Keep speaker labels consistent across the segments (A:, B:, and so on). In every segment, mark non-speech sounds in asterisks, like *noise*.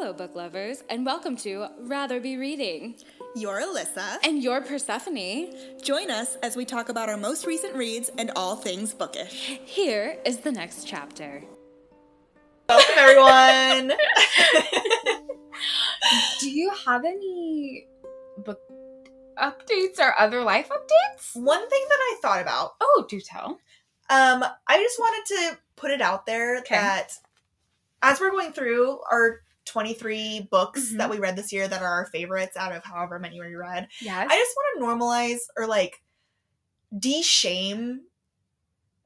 A: Hello, book lovers, and welcome to Rather Be Reading.
B: You're Alissa.
A: And you're Persephone.
B: Join us as we talk about our most recent reads and all things bookish.
A: Here is the next chapter.
B: Welcome, everyone. *laughs*
A: Do you have any book updates or other life updates?
B: One thing that I thought about.
A: Oh, do tell.
B: Um, I just wanted to put it out there
A: Okay.
B: that as we're going through our 23 books
A: Mhm.
B: that we read this year that are our favorites out of however many we read,
A: Yes.
B: I just want to normalize or like de-shame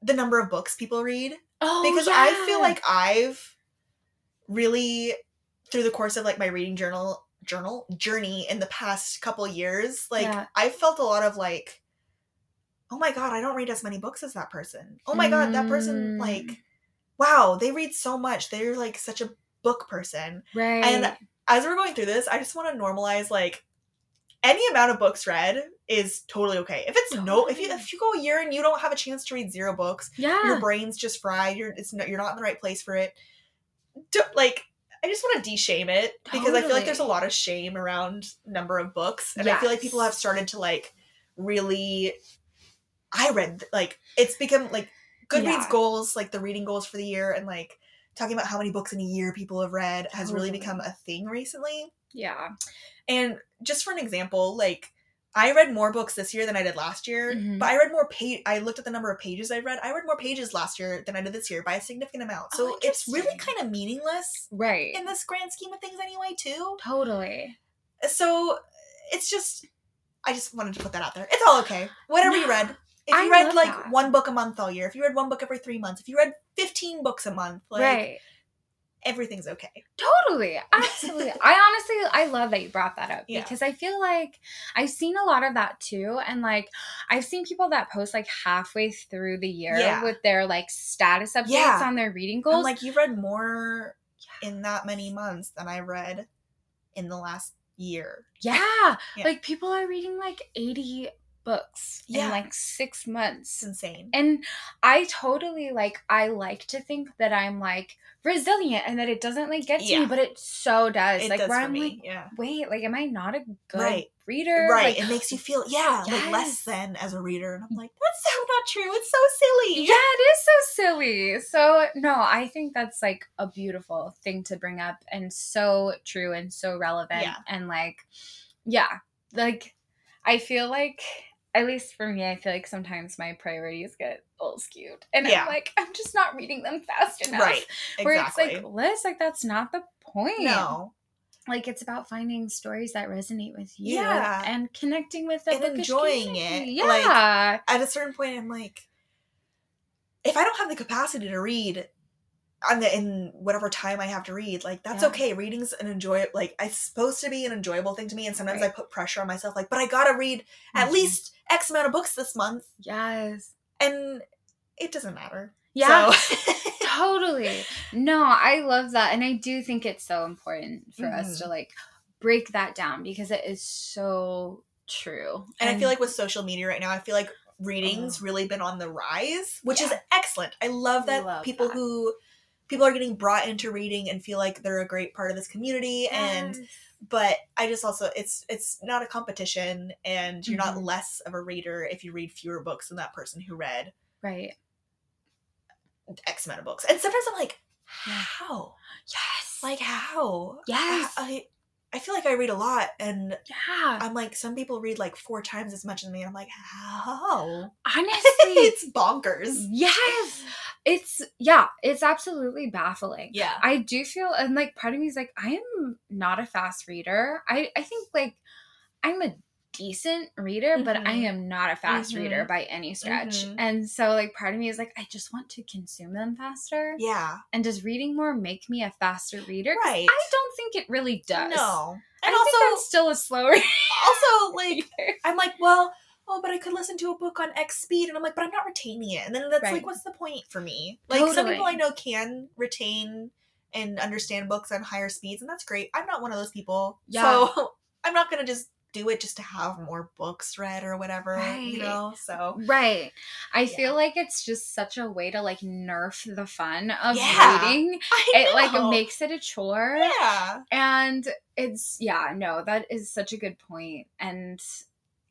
B: the number of books people read
A: oh,
B: because I feel like I've really through the course of like my reading journal journal journey in the past couple years, like
A: Yeah.
B: I felt a lot of like, oh my god, I don't read as many books as that person. Oh my god, that person
A: Mm.
B: like, wow, they read so much. They're like such a book person.
A: right.
B: And as we're going through this, I just want to normalize like any amount of books read is totally okay. If it's no, if you if you go a year and you don't have a chance to read zero books,
A: yeah.
B: your brain's just fried. You're it's no, you're not in the right place for it. Don't, like I just want to de-shame it because I feel like there's a lot of shame around number of books, and I feel like people have started to like really. I read like it's become like Goodreads
A: Yeah.
B: goals, like the reading goals for the year, and like talking about how many books in a year people have read has really become a thing recently.
A: yeah.
B: And just for an example, like I read more books this year than I did last year,
A: Mhm.
B: but I read more page. I looked at the number of pages I read. I read more pages last year than I did this year by a significant amount.
A: Oh,
B: So it's really kind of meaningless
A: Right.
B: in this grand scheme of things, anyway. Too.
A: totally.
B: So it's just, I just wanted to put that out there. It's all okay. Whatever you read. If
A: I
B: you read like
A: that.
B: one book a month all year, if you read one book every three months, if you read fifteen books a month, like
A: right.
B: everything's okay.
A: Totally. Absolutely. *laughs* I honestly I love that you brought that up
B: Yeah.
A: because I feel like I've seen a lot of that too and like I've seen people that post like halfway through the year
B: Yeah.
A: with their like status updates
B: Yeah.
A: on their reading
B: I'm
A: goals.
B: like, you read more in that many months than I read in the last year.
A: yeah.
B: Yeah.
A: Like people are reading like 80 books
B: Yeah.
A: in like 6 months.
B: It's insane.
A: And I totally like I like to think that I'm like resilient and that it doesn't like get to
B: Yeah.
A: me, but it so does.
B: it
A: like
B: does
A: where I'm
B: me.
A: like,
B: yeah.
A: wait, like am I not a good
B: Right.
A: reader?
B: Right.
A: Like,
B: it makes you *sighs* feel, yeah, like less than as a reader. And I'm like, that's so not true. It's so silly.
A: yeah, it is so silly. So no, I think that's like a beautiful thing to bring up and so true and so relevant.
B: Yeah.
A: And like, yeah, like I feel like at least for me, I feel like sometimes my priorities get a little skewed. And
B: Yeah.
A: I'm like, I'm just not reading them fast enough.
B: Right. Exactly.
A: Where it's like, Liz, like that's not the point.
B: no.
A: Like it's about finding stories that resonate with you
B: Yeah.
A: and connecting with the
B: And enjoying
A: community.
B: it, like,
A: Yeah.
B: At a certain point, I'm like, if I don't have the capacity to read on the in whatever time I have to read, like that's
A: Yeah.
B: okay. Reading's an enjoy like it's supposed to be an enjoyable thing to me, and sometimes
A: Right.
B: I put pressure on myself, like, but I gotta read at
A: Mhm.
B: least X amount of books this month,
A: yes.
B: and it doesn't matter.
A: Yeah.
B: So- *laughs*
A: totally. No, I love that. And I do think it's so important for us
B: Mm-hmm.
A: to like break that down because it is so true.
B: And I feel like with social media right now, I feel like reading's
A: Oh.
B: really been on the rise, which is excellent. I love that
A: Love
B: people
A: that.
B: who people are getting brought into reading and feel like they're a great part of this community and but I just also it's it's not a competition and you're not
A: Mhm.
B: less of a reader if you read fewer books than that person who read
A: right.
B: X amount of books. And sometimes I'm like, how?
A: Yes.
B: Like how?
A: Yes.
B: I I feel like I read a lot and
A: yeah.
B: I'm like some people read like four times as much as me and I'm like, how?
A: Honestly, *laughs*
B: it's bonkers.
A: yes. It's yeah, it's absolutely baffling.
B: Yeah.
A: I do feel and like part of me is like I am not a fast reader. I I think like I'm a decent reader, but I
B: Mhm.
A: am not a fast
B: Mhm.
A: reader by any stretch.
B: Mhm.
A: And so like part of me is like I just want to consume them faster.
B: Yeah.
A: And does reading more make me a faster reader?
B: Right.
A: I don't think it really does.
B: No.
A: I
B: And
A: think I'm
B: also
A: still a slow reader. *laughs*
B: also like I'm like, well, oh, but I could listen to a book on X speed, and I'm like, but I'm not retaining it, and then that's
A: Right.
B: like, what's the point for me? Like some people I know can retain and understand books on higher speeds, and that's great. I'm not one of those people,
A: Yeah.
B: so *laughs* I'm not gonna just do it just to have more books read or whatever,
A: Right.
B: you know? So
A: Right. I
B: Yeah.
A: feel like it's just such a way to like nerf the fun of
B: Yeah.
A: reading. *laughs* It like makes it a chore.
B: Yeah.
A: And it's yeah, no, that is such a good point. And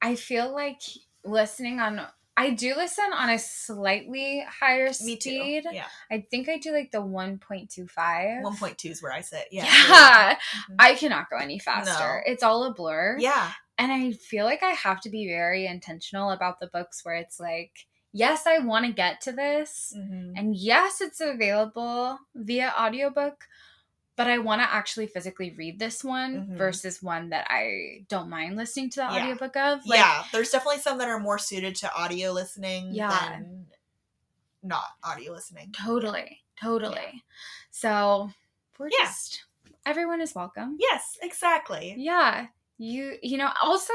A: I feel like listening on I do listen on a slightly higher
B: Me too.
A: speed.
B: Yeah.
A: I think I do like the 1.25.
B: 1.2 is where I sit. Yeah.
A: Yeah.
B: Mhm.
A: I cannot go any faster.
B: No.
A: It's all a blur.
B: yeah.
A: And I feel like I have to be very intentional about the books where it's like, yes, I want to get to this.
B: Mhm.
A: And yes, it's available via audiobook, but I want to actually physically read this one
B: Mhm.
A: versus one that I don't mind listening to the
B: Yeah.
A: audiobook of. Like,
B: yeah. There's definitely some that are more suited to audio listening
A: Yeah.
B: than not audio listening.
A: Totally. Totally. So we're
B: Yeah.
A: just, everyone is welcome.
B: Yes, exactly.
A: Yeah. You you know also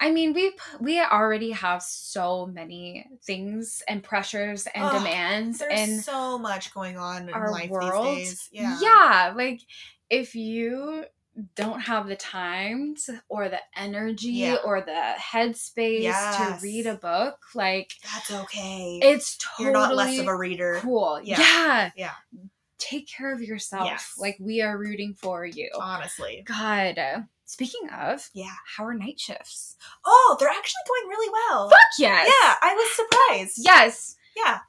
A: I mean we we already have so many things and pressures and
B: Ugh,
A: demands
B: There's
A: in
B: so much going on in
A: our
B: life
A: world.
B: these days. Yeah.
A: yeah, like if you don't have the time to, or the energy
B: Yeah.
A: or the headspace to read a book, like
B: That's okay.
A: it's totally
B: You're not less of a reader.
A: cool.
B: Yeah.
A: Yeah.
B: Yeah.
A: Take care of yourself.
B: Yes.
A: Like we are rooting for you.
B: Honestly.
A: God. Uh, Speaking of,
B: Yeah.
A: how are night shifts?
B: Oh, they're actually going really well.
A: Fuck yes.
B: Yeah, I was surprised.
A: Yes.
B: Yeah.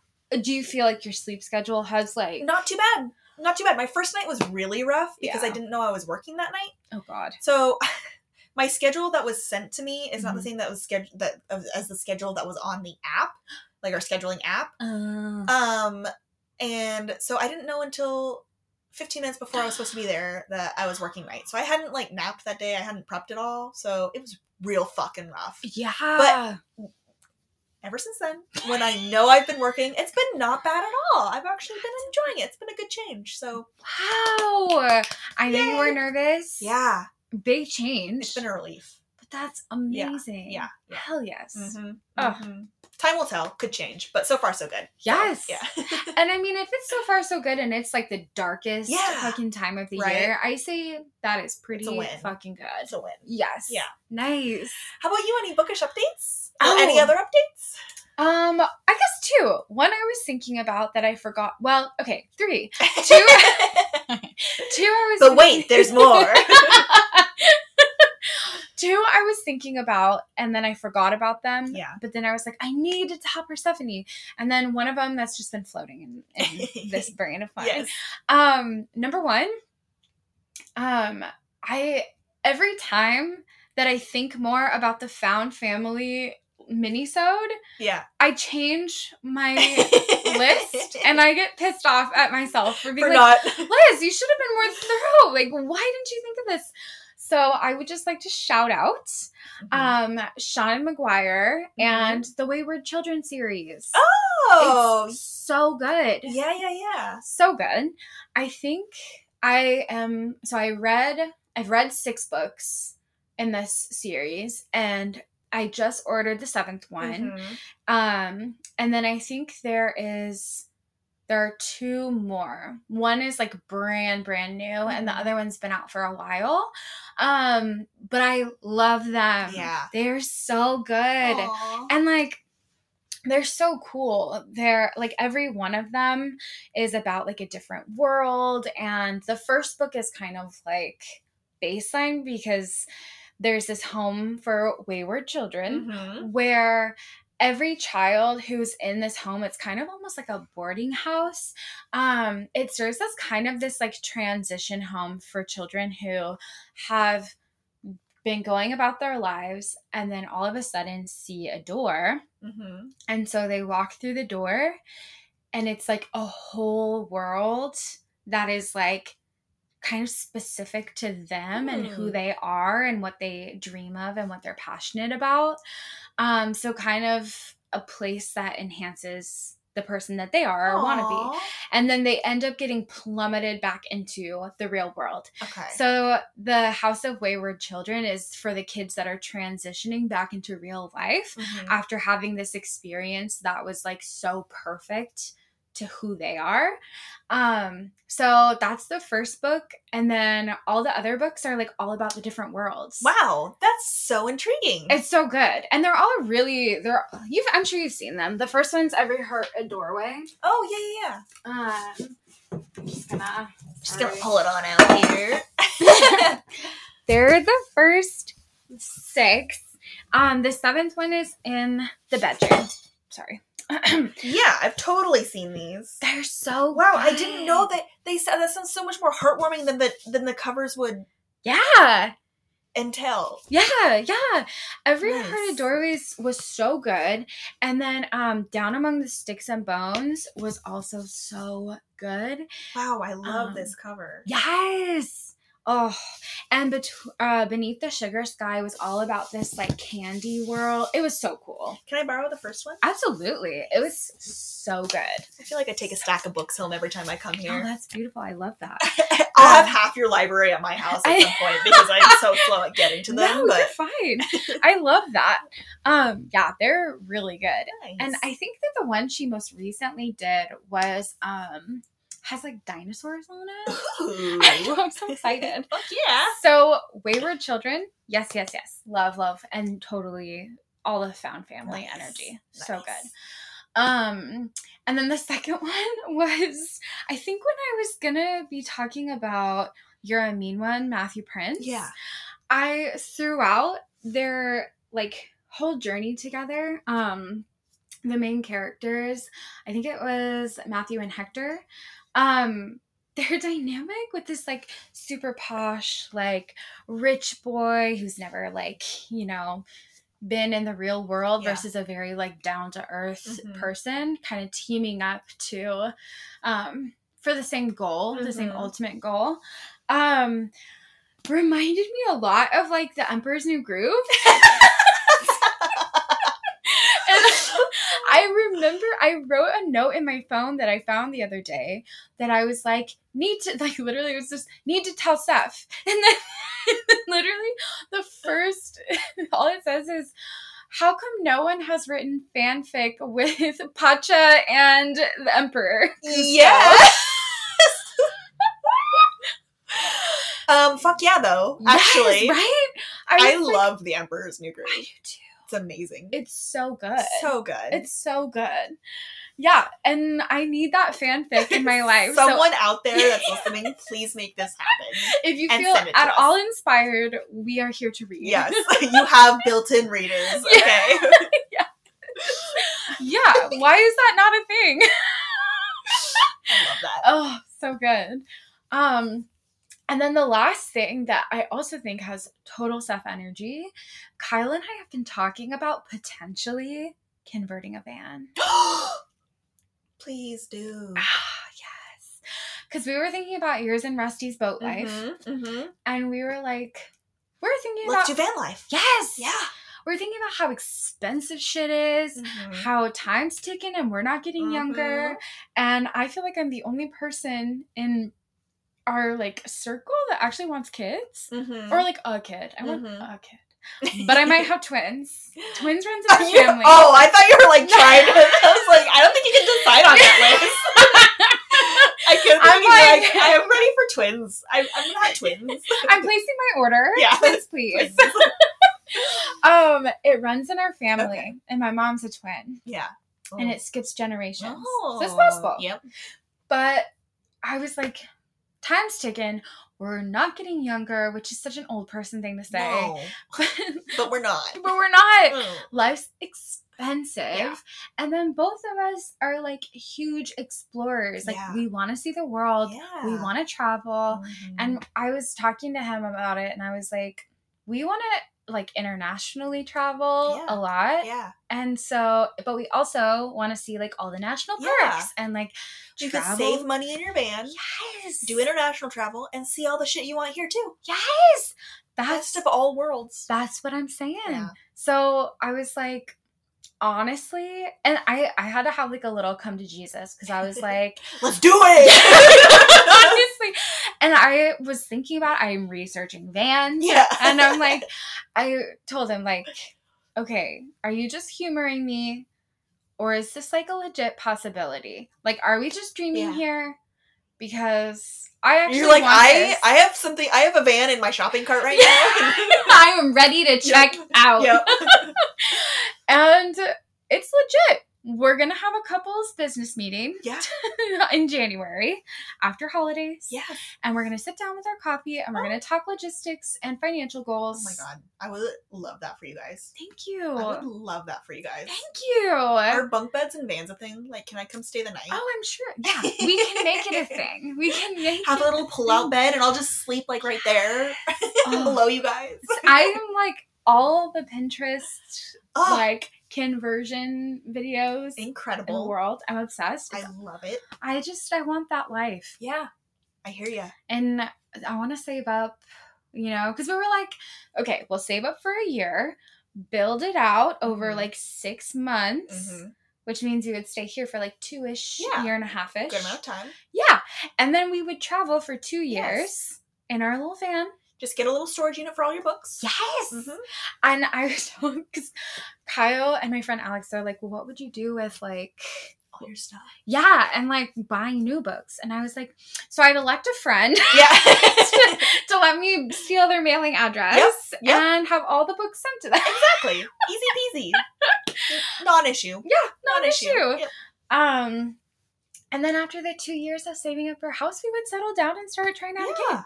A: Do you feel like your sleep schedule has like
B: Not too bad. Not too bad. My first night was really rough because I didn't know I was working that night.
A: oh god.
B: So *laughs* my schedule that was sent to me is not the
A: Mhm.
B: same that was scheduled that as the schedule that was on the app, like our scheduling app.
A: Uh,
B: Um, and so I didn't know until 15 minutes before I was supposed to be there that I was working night. So I hadn't like napped that day. I hadn't prepped at all. So it was real fucking rough.
A: yeah.
B: But ever since then, when I know I've been working, it's been not bad at all. I've actually been enjoying it. It's been a good change. So
A: wow. I know you were nervous.
B: yeah,
A: Big change.
B: it's been a relief.
A: but that's amazing.
B: yeah, yeah.
A: Hell yes.
B: Mm-hmm.
A: Ugh.
B: Time will tell. Could change, but so far so good. So,
A: Yes.
B: yeah. *laughs* *laughs*
A: And I mean, if it's so far so good and it's like the darkest
B: Yeah.
A: fucking time of the
B: Right.
A: year, I say that is pretty fucking good.
B: it's a win.
A: Yes.
B: Yeah.
A: Nice.
B: How about you? Any bookish updates?
A: Oh.
B: any other updates?
A: Um, I guess two. One I was thinking about that I forgot. Well, okay, three. *laughs* Two. Two I was.
B: but wait, there's more.
A: Two I was thinking about, and then I forgot about them.
B: Yeah.
A: But then I was like, I need to tell Persephone, and then one of them that's just been floating in, in *laughs* this brain of mine.
B: yes.
A: Um, number one, um, I every time that I think more about the found family minisode,
B: Yeah.
A: I change my *laughs* list and I get pissed off at myself for being
B: for
A: like,
B: not.
A: Liz, you should have been more thorough. Like, why didn't you think of this? So I would just like to shout out
B: Mm-hmm.
A: um Seanan McGuire and the Wayward Children series.
B: oh.
A: It's so good.
B: yeah, yeah, yeah.
A: So good. I think I am so I read I've read six books in this series and I just ordered the seventh one.
B: Mhm.
A: Um, and then I think there is there are two more. One is like brand brand new, and the
B: Mhm.
A: other one's been out for a while. Um, but I love them.
B: Yeah.
A: they're so good,
B: Aw.
A: and like they're so cool. They're like every one of them is about like a different world, and the first book is kind of like baseline because there's this home for wayward children
B: Mhm.
A: where every child who's in this home it's kind of almost like a boarding house um it serves as kind of this like transition home for children who have been going about their lives and then all of a sudden see a door
B: Mhm.
A: and so they walk through the door and it's like a whole world that is like kind of specific to them and who
B: Hmm.
A: they are and what they dream of and what they're passionate about. Um, so kind of a place that enhances the person that they are or want to be. And then they end up getting plummeted back into the real world.
B: Okay.
A: So the House of Wayward Children is for the kids that are transitioning back into real life
B: Mhm.
A: after having this experience that was like so perfect to who they are. Um, so that's the first book, and then all the other books are like all about the different worlds.
B: Wow, that's so intriguing.
A: It's so good, and they're all really they're you've I'm sure you've seen them. The first one's Every Heart a Doorway.
B: oh yeah, yeah, yeah.
A: Um, I'm just gonna
B: Just gonna pull it on out here. *laughs* *laughs*
A: They're the first six. Um, the seventh one is in the bedroom. Sorry.
B: Yeah, I've totally seen these.
A: They're so
B: Wow, I didn't know that they said that sounds so much more heartwarming than the than the covers would
A: Yeah,
B: entail.
A: yeah, yeah. Every
B: Nice.
A: Heart of Doorways was so good, and then um, Down Among the Sticks and Bones was also so good.
B: Wow, I love
A: Um,
B: this cover.
A: Yes. Oh, and bet- uh, Beneath the Sugar Sky was all about this like candy world. It was so cool.
B: Can I borrow the first one?
A: Absolutely. It was so good.
B: I feel like I take a stack of books home every time I come
A: Oh,
B: here.
A: that's beautiful. I love that. *laughs*
B: I'll have
A: Um,
B: half your library at my house at
A: I-
B: some point because I'm so *laughs* slow at getting to them.
A: no,
B: but
A: you're fine. I love that. Um, yeah, they're really good. And I think that the one she most recently did was um has like dinosaurs on it. *laughs* *laughs* Know, I'm so excited.
B: Fuck yeah.
A: So Wayward Children, yes, yes, yes. Love, love, and totally all the found family
B: Nice.
A: energy. So good. Um, and then the second *laughs* one was I think when I was gonna be talking about You're a Mean One, Matthew Prince.
B: Yeah.
A: I threw out their like whole journey together. Um the main characters, I think it was Matthew and Hector. Um *laughs* their dynamic with this like super posh like rich boy who's never like, you know, been in the real world
B: Yeah.
A: versus a very like down to earth
B: Mhm.
A: person kind of teaming up to um for the same goal, the same
B: Mhm.
A: ultimate goal. Um reminded me a lot of like the Emperor's New Groove. *laughs* And I remember I wrote a note in my phone that I found the other day that I was like, need to *laughs* like literally it was just need to tell Seth. *laughs* And then *laughs* literally the first all it says is how come no one has written fanfic with Pacha and the Emperor?
B: Yeah. um, fuck yeah, though.
A: Yes,
B: Actually,
A: right?
B: I,
A: was like,
B: love The Emperor's New Groove.
A: I do too.
B: It's amazing.
A: It's so good.
B: so good.
A: It's so good. Yeah, and I need that fanfic in my *laughs* life. so
B: Someone out there that's *laughs* listening, please make this happen.
A: if you feel
B: send it to
A: at
B: us.
A: all inspired, we are here to read.
B: Yes, *laughs* you have built-in readers. Okay.
A: yeah. yeah. Why is that not a thing?
B: I love that.
A: Oh, so good. Um, and then the last thing that I also think has total Seth energy, Kyle and I have been talking about potentially converting a van. *gasps*
B: Please do.
A: Ah, yes. Because we were thinking about yours and Rusty's boat life,
B: Mhm, mhm.
A: and we were like, we're thinking
B: Let's
A: about
B: do van life.
A: yes,
B: Yeah.
A: we're thinking about how expensive shit is,
B: Mhm.
A: how time's ticking, and we're not getting younger. And I feel like I'm the only person in our like a circle that actually wants kids,
B: Mhm.
A: or like a kid. I want
B: Mhm.
A: a kid, but I might have twins. *laughs* Twins runs in my family.
B: Oh, I thought you were like *laughs* trying to. I was like, I don't think you can decide on that list. *laughs* I couldn't
A: I'm
B: like,
A: like-
B: I am ready for twins. I, I'm gonna have twins.
A: I'm placing my order.
B: Yeah.
A: Twins, please. um, it runs in our family,
B: Okay.
A: and my mom's a twin,
B: yeah.
A: and it skips generations.
B: Oh.
A: So it's possible.
B: Yep.
A: But I was like, time's ticking. We're not getting younger, which is such an old person thing to say.
B: No, *laughs* but we're not. *laughs*
A: but we're not.
B: Mm.
A: Life's expensive.
B: Yeah.
A: And then both of us are like huge explorers. Like
B: Yeah.
A: we want to see the world.
B: Yeah.
A: We want to travel.
B: Mhm.
A: And I was talking to him about it and I was like, we want to like internationally travel
B: Yeah.
A: a lot.
B: yeah,
A: And so, but we also want to see like all the national
B: Yeah.
A: parks and like
B: you
A: travel.
B: could save money in your van,
A: Yes.
B: do international travel, and see all the shit you want here too.
A: Yes.
B: Best of all worlds.
A: that's what I'm saying.
B: Yeah.
A: So I was like, honestly, and I I had to have like a little come to Jesus because I was *laughs* like,
B: Let's do it. *laughs*
A: honestly, and I was thinking about I'm researching vans,
B: Yeah.
A: and I'm *laughs* like, I told him like, okay, are you just humoring me? or is this like a legit possibility? Like, are we just dreaming
B: Yeah.
A: here? Because I actually
B: You're like I
A: this.
B: I have something. I have a van in my shopping cart right now. *laughs*
A: I am ready to check out.
B: yep. *laughs*
A: And it's legit. We're gonna have a couples business meeting
B: Yeah. *laughs*
A: in January after holidays.
B: Yes.
A: And we're gonna sit down with our coffee and we're oh. gonna talk logistics and financial goals.
B: Oh my god, I would love that for you guys.
A: Thank you.
B: I would love that for you guys.
A: Thank you.
B: Are bunk beds and vans a thing? Like, can I come stay the night?
A: Oh, I'm sure. Yeah, we can make it a *laughs* thing. We can make
B: Have a little pull-out bed, and I'll just sleep like right there *laughs*
A: Oh.
B: below you guys.
A: I am like all the Pinterest
B: oh,
A: like conversion videos in the
B: incredible!
A: world. I'm obsessed.
B: I love it.
A: I just I want that life.
B: Yeah, I hear you.
A: and I want to save up, you know, because we were like, okay, we'll save up for a year, build it out over
B: Mhm.
A: like six months,
B: hmm
A: which means we would stay here for like two ish,
B: Yeah.
A: year and a half ish.
B: Good amount of time.
A: Yeah. And then we would travel for two years
B: Yes.
A: in our little van.
B: Just get a little storage unit for all your books.
A: Yes.
B: Mhm.
A: And I was *laughs* because Kyle and my friend Alex, they're like, well, what would you do with like
B: All your stuff.
A: yeah, and like buying new books. And I was like, so I'd elect a friend *laughs*
B: Yeah.
A: to let me steal their mailing address
B: Yep, yep.
A: and have all the books sent to them.
B: exactly. *laughs* Easy peasy. Non-issue.
A: yeah, not
B: Non-issue. Yep.
A: Um, and then after the two years of saving up for a house, we would settle down and start trying out again.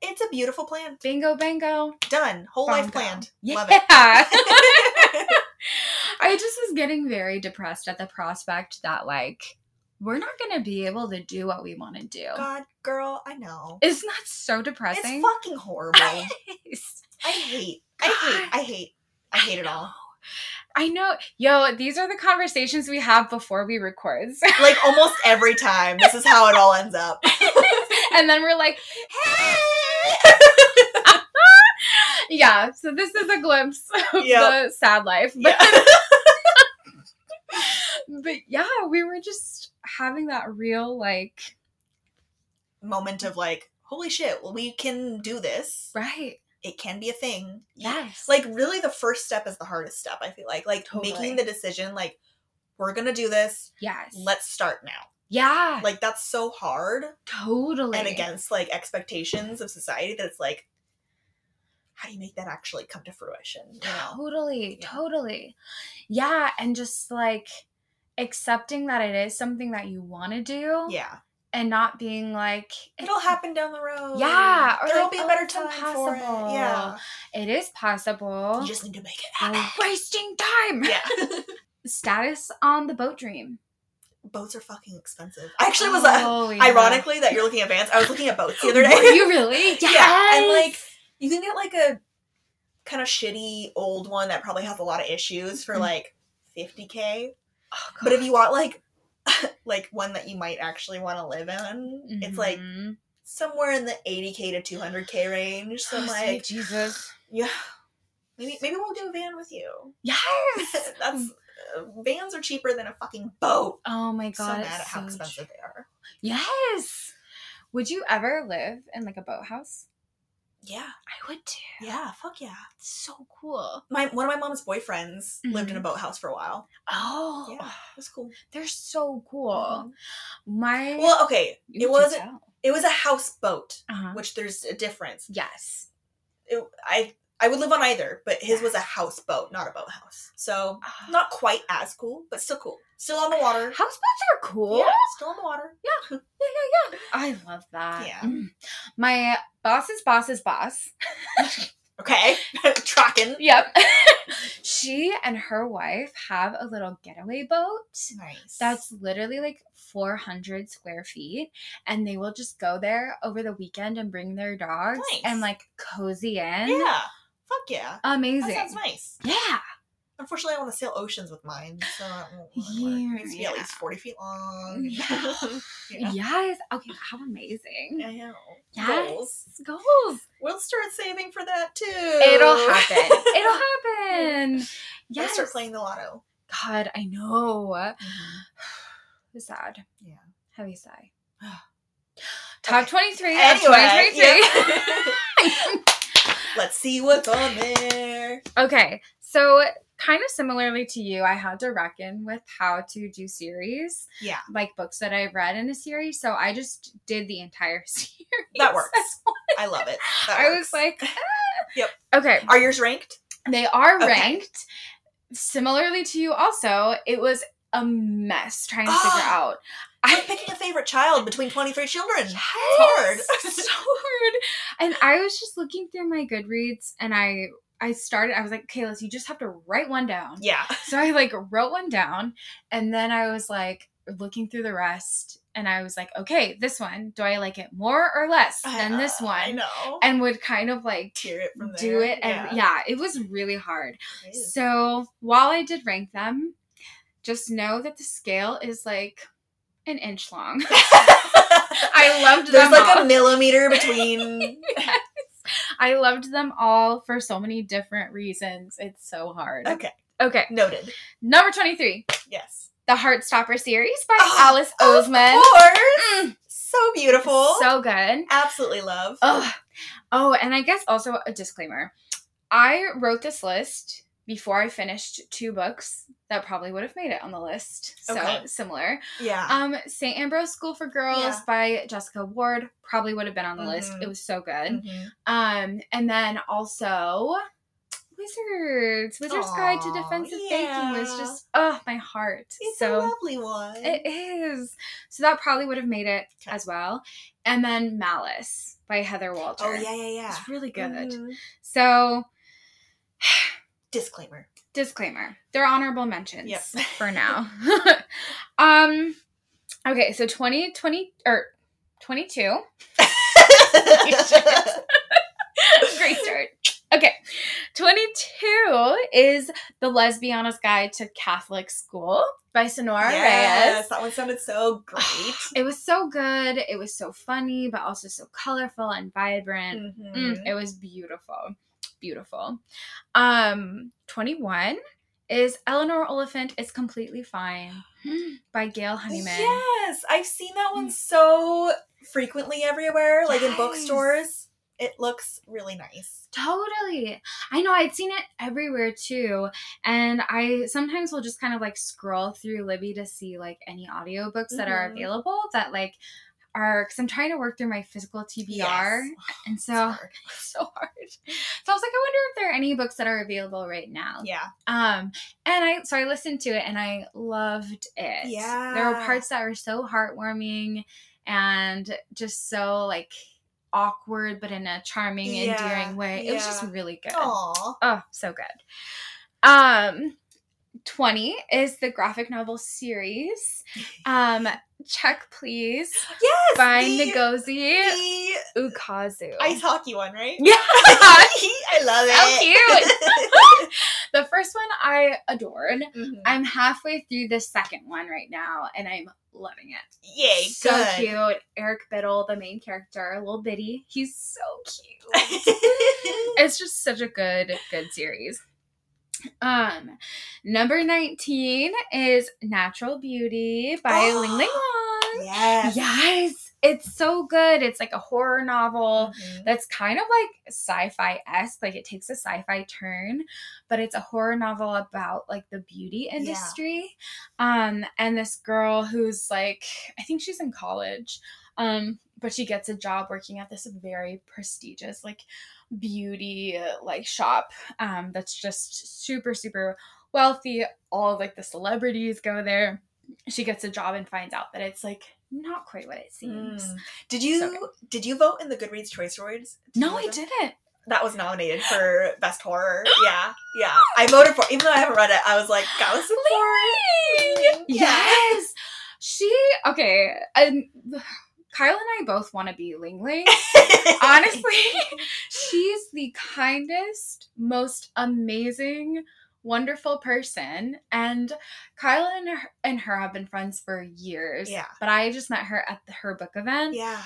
B: It's a beautiful plan.
A: Bingo, bango.
B: Done. Whole life planned.
A: Yeah.
B: Love it. *laughs*
A: I just was getting very depressed at the prospect that like we're not gonna be able to do what we want to do.
B: God, girl, I know.
A: Isn't that so depressing?
B: It's fucking horrible. I hate. I hate. I hate. I hate it all.
A: I know. Yo, these are the conversations we have before we record.
B: Like almost every time, this is how it all ends up. *laughs*
A: and then we're like, hey! *laughs* yeah, so this is a glimpse of
B: Yep.
A: the sad life. But,
B: Yeah. *laughs* *laughs*
A: but yeah, we were just having that real, like,
B: Moment of like, holy shit, well, we can do this.
A: right.
B: It can be a thing.
A: Yes.
B: Like really the first step is the hardest step, I feel like. Like
A: Totally.
B: making the decision, like, we're gonna do this.
A: yes.
B: Let's start now.
A: Yeah.
B: Like that's so hard
A: totally.
B: and against like expectations of society that it's like how do you make that actually come to fruition? You know?
A: Totally,
B: Yeah.
A: totally. Yeah, and just like accepting that it is something that you want to do
B: Yeah.
A: and not being like
B: It'll happen down the road.
A: Yeah, or
B: There'll
A: like,
B: be a
A: oh,
B: better
A: it's
B: time for it. Yeah.
A: it is possible.
B: You just need to make it
A: We're
B: happen.
A: wasting time.
B: Yeah. *laughs*
A: Status on the boat dream.
B: Boats are fucking expensive. I actually was uh,
A: Oh, yeah.
B: ironically that you're looking at vans. I was looking at boats the other day.
A: Were you really? Yes. *laughs*
B: Yeah, and, like, you can get like a kind of shitty old one that probably has a lot of issues for
A: Mhm.
B: like 50k.
A: Oh,
B: But if you want like *laughs* like one that you might actually want to live in, it's like
A: Mhm.
B: somewhere in the 80k to 200k range. So
A: Oh,
B: like,
A: Jesus.
B: yeah, maybe maybe we'll do a van with you.
A: Yes. *laughs*
B: That's uh, vans are cheaper than a fucking boat.
A: oh my god,
B: so
A: mad
B: at how
A: so
B: expensive
A: true.
B: they are.
A: Yes. Would you ever live in like a boathouse?
B: Yeah,
A: I would too.
B: yeah, fuck yeah.
A: It's so cool.
B: My one of my mom's boyfriends lived in a
A: Mhm.
B: boathouse for a while.
A: Oh,
B: Yeah, was cool.
A: they're so cool.
B: Mhm.
A: My
B: Well, okay, it was it was a houseboat,
A: Uh-huh.
B: which there's a difference.
A: yes.
B: It, I I would live on either, but his was a houseboat, not a boathouse. So
A: Ah.
B: not quite as cool, but still cool. Still on the water.
A: Houseboats are cool.
B: Yeah, still on the water.
A: yeah, *laughs* yeah, yeah. Yeah. I love that.
B: Yeah.
A: Mm. My boss's boss's boss. *laughs*
B: Okay, *laughs* tracking.
A: Yep. she and her wife have a little getaway boat.
B: Nice.
A: That's literally like 400 square feet. And they will just go there over the weekend and bring their dogs
B: Nice.
A: and like cozy in.
B: yeah. Fuck yeah.
A: Amazing.
B: That sounds nice.
A: Yeah.
B: Unfortunately, I want to sail oceans with mine, so won't
A: Yeah,
B: work. it needs to be at least forty feet long. *laughs*
A: Yeah.
B: yeah.
A: Yes. Okay. How amazing.
B: I know.
A: Yes.
B: Goals.
A: Goals.
B: We'll start saving for that too.
A: It'll happen. It'll *laughs* happen.
B: Yes.
A: Yes.
B: start playing the lotto.
A: God, I know. Mm-hmm. Sad.
B: Yeah.
A: Heavy sigh. *sighs* Top
B: Okay.
A: 23 of
B: Anyway,
A: 2023.
B: yeah. *laughs* let's see what's on there.
A: Okay, so kind of similarly to you, I had to reckon with how to do series,
B: Yeah,
A: like books that I've read in a series. So I just did the entire *laughs* series.
B: that works. I love it. That
A: I
B: works.
A: was like, *laughs* ah.
B: Yep.
A: Okay,
B: are yours ranked?
A: they are
B: Okay.
A: ranked. Similarly to you, also, it was a mess trying to figure *gasps* out.
B: I'm picking a favorite child between 23 children.
A: Yes,
B: hard.
A: so *laughs* hard. And I was just looking through my Goodreads, and I I started. I was like, okay, let's. You just have to write one down.
B: Yeah. *laughs*
A: So I like wrote one down, and then I was like looking through the rest, and I was like, okay, this one. Do I like it more or less than this
B: Uh, I
A: one?
B: know.
A: And would kind of like
B: Tear it from
A: do
B: there.
A: it. And yeah, it was really hard. So while I did rank them, just know that the scale is like an inch long. *laughs* I loved
B: There's
A: them There's
B: like
A: all.
B: a millimeter *laughs* between.
A: Yes. I loved them all for so many different reasons. It's so hard.
B: okay,
A: Okay,
B: noted.
A: number 23,
B: Yes.
A: The Heartstopper series by
B: Oh,
A: Alice Oseman.
B: Of course.
A: Mm,
B: So beautiful.
A: so good.
B: Absolutely love.
A: Oh, oh, and I guess also a disclaimer. I wrote this list before I finished two books that probably would have made it on the list. So
B: Okay.
A: similar.
B: Yeah.
A: Um, St. Ambrose School for Girls
B: Yeah.
A: by Jessica Ward probably would have been on the list.
B: Mhm.
A: It was so good.
B: Mhm.
A: Um, and then also Wizards. Wizards Guide to Defensive Baking was just oh my heart.
B: It's
A: so
B: a lovely one.
A: it is. So that probably would have made it
B: Okay.
A: as well. And then Malice by Heather Walter.
B: oh yeah, yeah, yeah.
A: It's really good.
B: Mhm.
A: So *sighs*
B: Disclaimer.
A: Disclaimer. They're honorable mentions
B: Yep.
A: for now. *laughs* *laughs* um okay, so 2020 or 22. *laughs* Great start. Okay. 22 is The Lesbiana's Guide to Catholic School by Sonora
B: yes,
A: Reyes.
B: that one sounded so *sighs* great.
A: It was so good. It was so funny, but also so colorful and vibrant.
B: Mhm.
A: Mm, it was beautiful. Beautiful. Um, 21 is Eleanor Oliphant is Completely Fine *gasps* by Gail Honeyman.
B: Yes, I've seen that one so frequently everywhere, like in bookstores. It looks really nice.
A: Totally. I know I'd seen it everywhere too. And I sometimes will just kind of like scroll through Libby to see like any audiobooks that are
B: Mhm.
A: available that like are because I'm trying to work through my physical TBR.
B: Yes.
A: And so *laughs* it's so hard. So I was like, I wonder if there are any books that are available right now.
B: Yeah.
A: Um, and I so I listened to it and I loved it. Yeah. There were parts that were so heartwarming and just so like awkward but in a charming,
B: Yeah,
A: endearing way. It was just really good.
B: Aw.
A: Oh, so good. Um 20 is the graphic novel series. Um Check Please
B: Yes.
A: by
B: the,
A: Ngozi
B: the
A: Ukazu.
B: ice hockey one, right?
A: yeah. *laughs*
B: I love it.
A: So
B: it. *laughs*
A: the first one I adored.
B: Mhm.
A: I'm halfway through the second one right now, and I'm loving it.
B: Yay,
A: so
B: good.
A: cute. Eric Bittle, the main character, little bitty. He's so cute. *laughs* it's just such a good, good series. Um, number 19 is Natural Beauty by *gasps* Ling Ling Huang.
B: yes.
A: Yes, it's so good. It's like a horror novel
B: Mhm.
A: that's kind of like sci-fi esque. Like it takes a sci-fi turn, but it's a horror novel about like the beauty industry. Um, and this girl who's like, I think she's in college, um, but she gets a job working at this very prestigious like beauty like shop um, that's just super super wealthy. All of like the celebrities go there. She gets a job and finds out that it's like not quite what it seems.
B: Mm. Did you
A: So
B: did you vote in the Goodreads Choice Awards? Did
A: No, I
B: vote?
A: didn't.
B: That was nominated for *gasps* best horror. Yeah, yeah. I voted for, even though I haven't read it. I was like, gotta support. Yeah.
A: Yes. She okay. And Kyle and I both want to be Ling Ling. *laughs* Honestly, she's the kindest, most amazing, wonderful person. And Kyle and her, and her have been friends for years.
B: Yeah.
A: But I just met her at the, her book event.
B: yeah.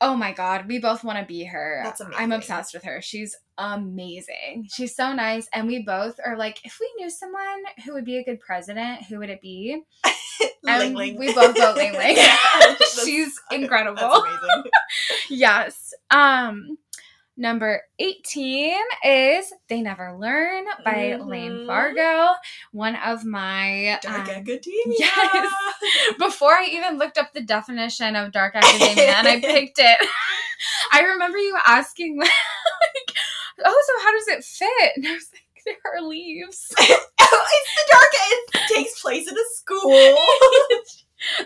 A: Oh my god, we both want to be her.
B: That's
A: I'm obsessed with her. She's amazing. She's so nice. And we both are like, if we knew someone who would be a good president, who would it be? *laughs* And
B: Ling Ling.
A: we both vote Ling Ling. *laughs*
B: Yeah,
A: She's incredible.
B: Amazing. *laughs*
A: yes. Um Number 18 is They Never Learn by Layne
B: Mhm.
A: Fargo, one of my.
B: Dark
A: um,
B: Academia.
A: yes. *laughs* before I even looked up the definition of dark *laughs* academia and I picked it, *laughs* I remember you asking, like, oh, so how does it fit? And I was like, there are leaves.
B: oh, it's the dark. It takes place in a school.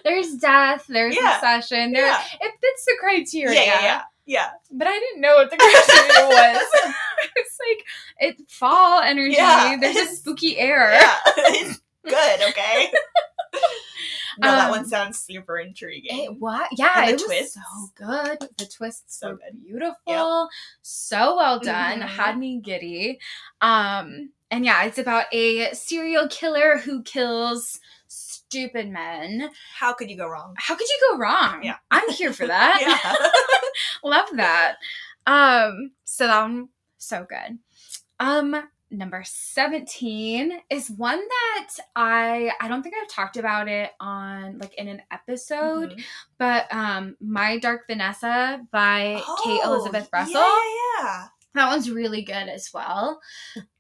A: there's death, there's
B: Yeah.
A: recession, there,
B: yeah.
A: it fits the criteria.
B: yeah, yeah, yeah.
A: But I didn't know what the *laughs* criteria was. *laughs* it's like, it fall energy,
B: Yeah.
A: there's a *laughs* spooky air.
B: Yeah. It's good. Okay. no, that
A: Um,
B: one sounds super intriguing.
A: It what? Yeah, it was so good. The twists
B: So
A: were
B: good.
A: beautiful, so well done.
B: Mhm.
A: Had me giddy. Um, and yeah, it's about a serial killer who kills stupid men.
B: How could you go wrong?
A: How could you go wrong?
B: Yeah.
A: I'm here for that. *laughs* *laughs* Love that. Um, so that one so good. Um, number 17 is one that I I don't think I've talked about it on like in an episode,
B: Mhm.
A: but um My Dark Vanessa by Kate
B: Oh,
A: Elizabeth Russell.
B: Yeah, yeah.
A: That one's really good as well.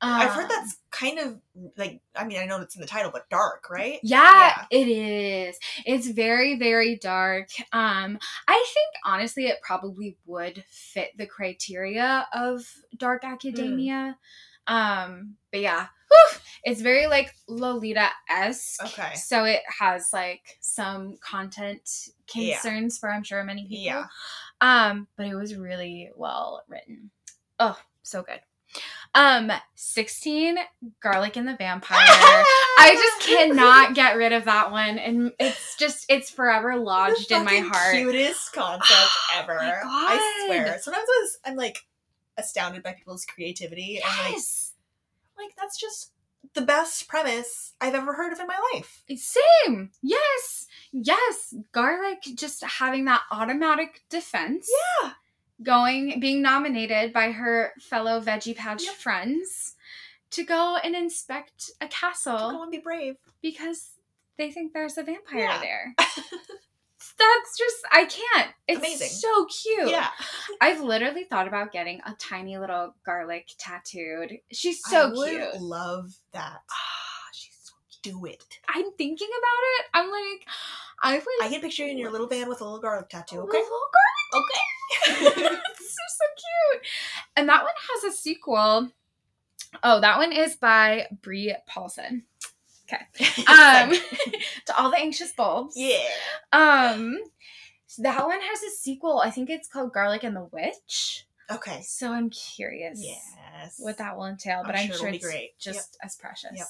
B: I've heard
A: Um,
B: that's kind of like I mean I know it's in the title, but dark, right?
A: Yeah, it is. It's very, very dark. Um, I think honestly, it probably would fit the criteria of dark academia. Um, but yeah, whew, it's very like Lolita esque.
B: Okay.
A: So it has like some content
B: Yeah.
A: concerns for I'm sure many people.
B: Yeah.
A: Um, but it was really well written. Oh, so good. Um, 16, Garlic and the Vampire. *laughs* I just cannot get rid of that one, and it's just it's forever lodged in my heart.
B: Cutest concept *gasps*
A: Oh
B: ever.
A: my
B: I swear. Sometimes I was, I'm like astounded by people's creativity. and like,
A: Yes,
B: like that's just the best premise I've ever heard of in my life.
A: same. Yes, yes. Garlic just having that automatic defense.
B: Yeah.
A: Going being nominated by her fellow veggie patch
B: Yep.
A: friends to go and inspect a castle.
B: Go and be brave.
A: because they think there's a vampire
B: Yeah.
A: there. *laughs* That's just I can't. It's
B: Amazing.
A: so cute.
B: Yeah.
A: I've literally thought about getting a tiny little garlic tattooed. She's so cute.
B: I would
A: cute.
B: love that.
A: Ah, she's so
B: Do it.
A: I'm thinking about it. I'm like, I would.
B: I can picture you in your little van with a little garlic tattoo.
A: a
B: Okay.
A: little garlic. *laughs*
B: Okay.
A: It's *laughs* so, so cute. And that one has a sequel. Oh, that one is by Bree Paulsen. Okay. *laughs* Um, to all the anxious bulbs.
B: yeah.
A: Um, so that one has a sequel. I think it's called Garlic and the Witch.
B: Okay.
A: So I'm curious
B: Yes.
A: what that will entail, but
B: I'm
A: I'm,
B: sure
A: sure, it's
B: great.
A: just as precious.
B: Yep.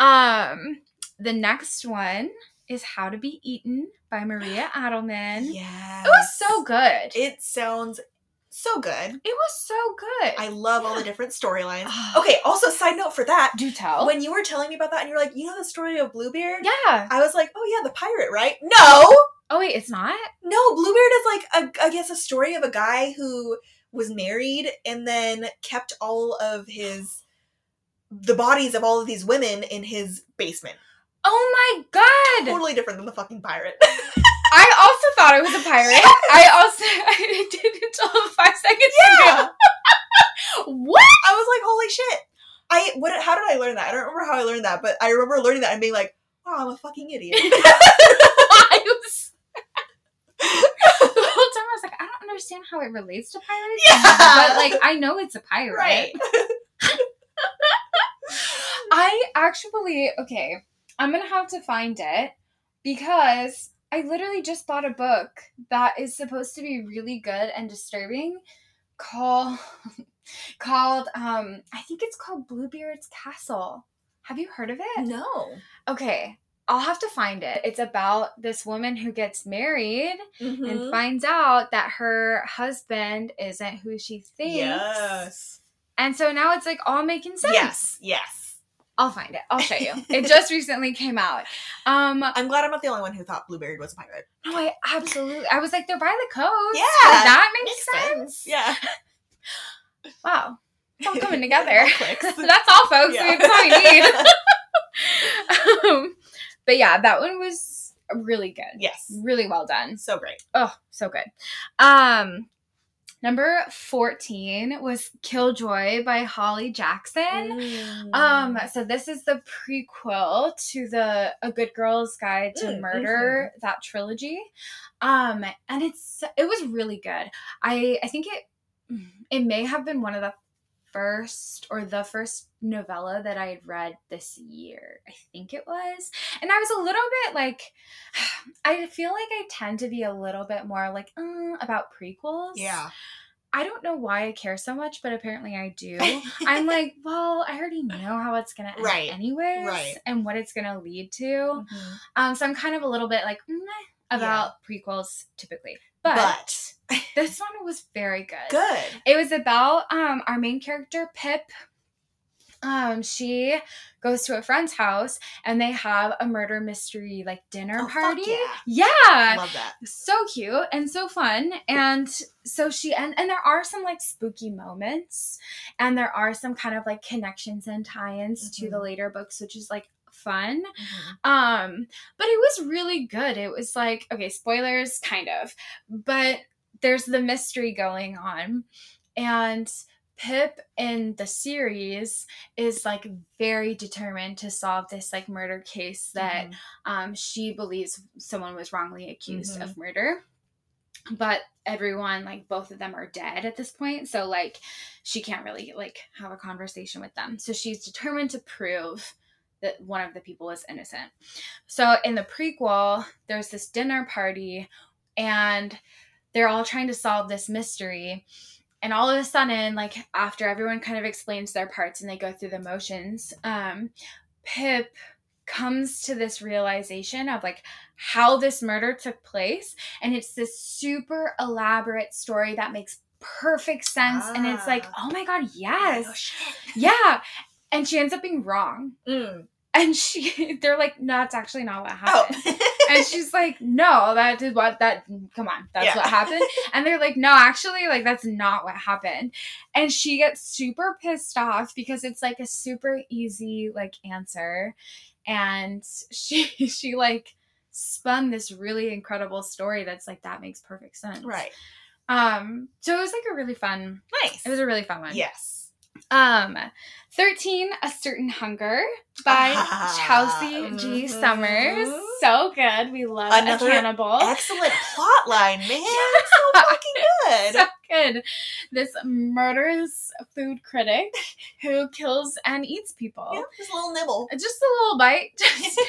A: Um, the next one is How to Be Eaten by Maria *gasps* Adelman.
B: Yeah.
A: It was so good. It,
B: sounds so good.
A: It was so good.
B: I love all the *gasps* different storylines. *sighs* Okay, also side note for that,
A: Do tell.
B: when you were telling me about that and you're like, you know the story of Bluebeard?
A: yeah.
B: I was like, oh yeah, the pirate, right? No!
A: Oh wait, it's not.
B: No, Bluebeard is like a, I guess a story of a guy who was married and then kept all of his the bodies of all of these women in his basement.
A: Oh my god!
B: Totally different than the fucking pirate. *laughs*
A: I also thought it was a pirate. I also *laughs* I did until five seconds
B: Yeah.
A: ago. *laughs* what?
B: I was like, holy shit. I what how did I learn that? I don't remember how I learned that, but I remember learning that and being like, wow, I'm a fucking idiot.
A: I was the whole time I was like, I don't understand how it relates to pirates.
B: Yeah.
A: But like I know it's a pirate.
B: right.
A: I actually okay, I'm gonna have to find it because I literally just bought a book that is supposed to be really good and disturbing called *laughs* called um I think it's called Bluebeard's Castle. Have you heard of it?
B: No.
A: Okay. I'll have to find it. It's about this woman who gets married
B: Mm-hmm.
A: and finds out that her husband isn't who she thinks.
B: Yes.
A: And so now it's like all making sense.
B: Yes. Yes.
A: I'll find it. I'll show you. it *laughs* just recently came out. Um
B: I'm glad I'm not the only one who thought Blueberry was a pirate.
A: no, I absolutely I was like, they're by the coast.
B: Yeah,
A: that makes, sense.
B: Yeah. *laughs*
A: Wow. It's all coming *laughs* together. That's all folks.
B: Yeah.
A: That's all we need. um, but yeah, that one was really good.
B: yes.
A: Really well done.
B: So great.
A: Oh, so good. Um Number 14 was Killjoy by Holly Jackson.
B: Mm.
A: Um, so this is the prequel to the A Good Girl's Guide to
B: Mm,
A: Murder, that trilogy. Um, and it's it was really good. I I think it it may have been one of the first or the first novella that I had read this year. I think it was. And I was a little bit like *sighs* I feel like I tend to be a little bit more like uh, about prequels.
B: yeah.
A: I don't know why I care so much, but apparently I do. *laughs* I'm like, well, I already know how it's gonna end
B: Right,
A: anyways,
B: right.
A: and what it's gonna lead to.
B: Mhm.
A: Um, so I'm kind of a little bit like meh about prequels typically, but,
B: But,
A: this one was very good.
B: good.
A: It was about um our main character Pip. Um, she goes to a friend's house and they have a murder mystery like dinner
B: Oh,
A: party.
B: yeah.
A: yeah
B: Love that.
A: so cute and so fun and so she and and there are some like spooky moments and there are some kind of like connections and tie-ins to the
B: Mhm.
A: later books which is like fun
B: Mhm.
A: um but it was really good it was like okay spoilers kind of but there's the mystery going on. And Pip in the series is like very determined to solve this like murder case that
B: Mhm.
A: um, she believes someone was wrongly accused
B: Mhm.
A: of murder. But everyone like both of them are dead at this point. So like she can't really like have a conversation with them. So she's determined to prove that one of the people is innocent. So in the prequel there's this dinner party and they're all trying to solve this mystery and all of a sudden like after everyone kind of explains their parts and they go through the motions um pip comes to this realization of like how this murder took place and it's this super elaborate story that makes perfect sense and it's like
B: Ah.
A: oh my god
B: Oh,
A: yes
B: shit.
A: yeah and she ends up being wrong
B: Mm.
A: and she *laughs* they're like no that's actually not what
B: Oh. *laughs*
A: and she's like no that is what that come on that's
B: Yeah.
A: what happened and they're like no actually like that's not what happened and she gets super pissed off because it's like a super easy like answer and she *laughs* she like spun this really incredible story that's like that makes perfect sense
B: right.
A: um so it was like a really fun
B: Nice.
A: it was a really fun one
B: yes.
A: Um 13 a certain hunger by
B: Ah,
A: chelsea g.
B: mhm.
A: summers. So good. We love
B: Another
A: a cannibal.
B: Excellent plot line, man. *laughs* It's so fucking *laughs* good.
A: so good. this murderous food critic who kills and eats people.
B: Yeah, just a little nibble.
A: just a little bite. *laughs* Just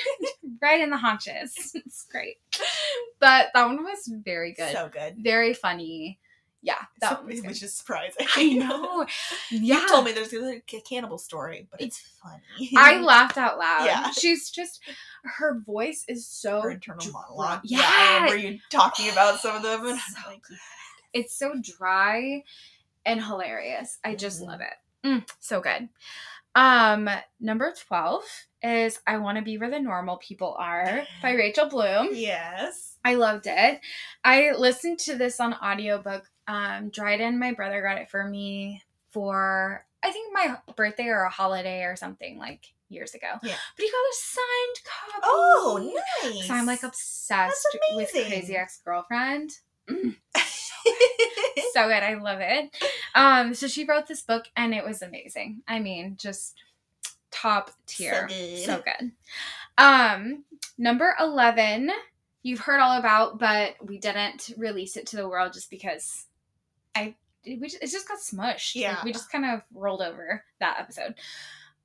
A: right in the haunches it's great. But that one was very good.
B: So good.
A: very funny yeah that
B: So- which is surprising. *laughs*
A: i know *laughs* yeah
B: You told me there's a cannibal story, but it's funny.
A: I *laughs* laughed out loud.
B: Yeah.
A: She's just her voice is so
B: Her internal
A: dry-
B: monologue.
A: Yeah.
B: I remember you talking about some of them, and
A: So
B: like,
A: It's so dry and hilarious. I just
B: Mhm.
A: love it. Mm, so good. Um, number 12 is I Want to Be Where the Normal People Are by *gasps* Rachel Bloom.
B: yes.
A: I loved it. I listened to this on audiobook. Um, Dryden, my brother got it for me for I think my birthday or a holiday or something like years ago.
B: Yeah.
A: But he got a signed copy.
B: Oh, nice.
A: So I'm like obsessed with. Crazy Ex Girlfriend. *laughs* So good. I love it. Um, so she wrote this book and it was amazing. I mean, just top tier.
B: good.
A: So good. Um, number 11, you've heard all about, but we didn't release it to the world just because I we just, it just got smushed. Like,
B: Yeah.
A: we just kind of rolled over that episode.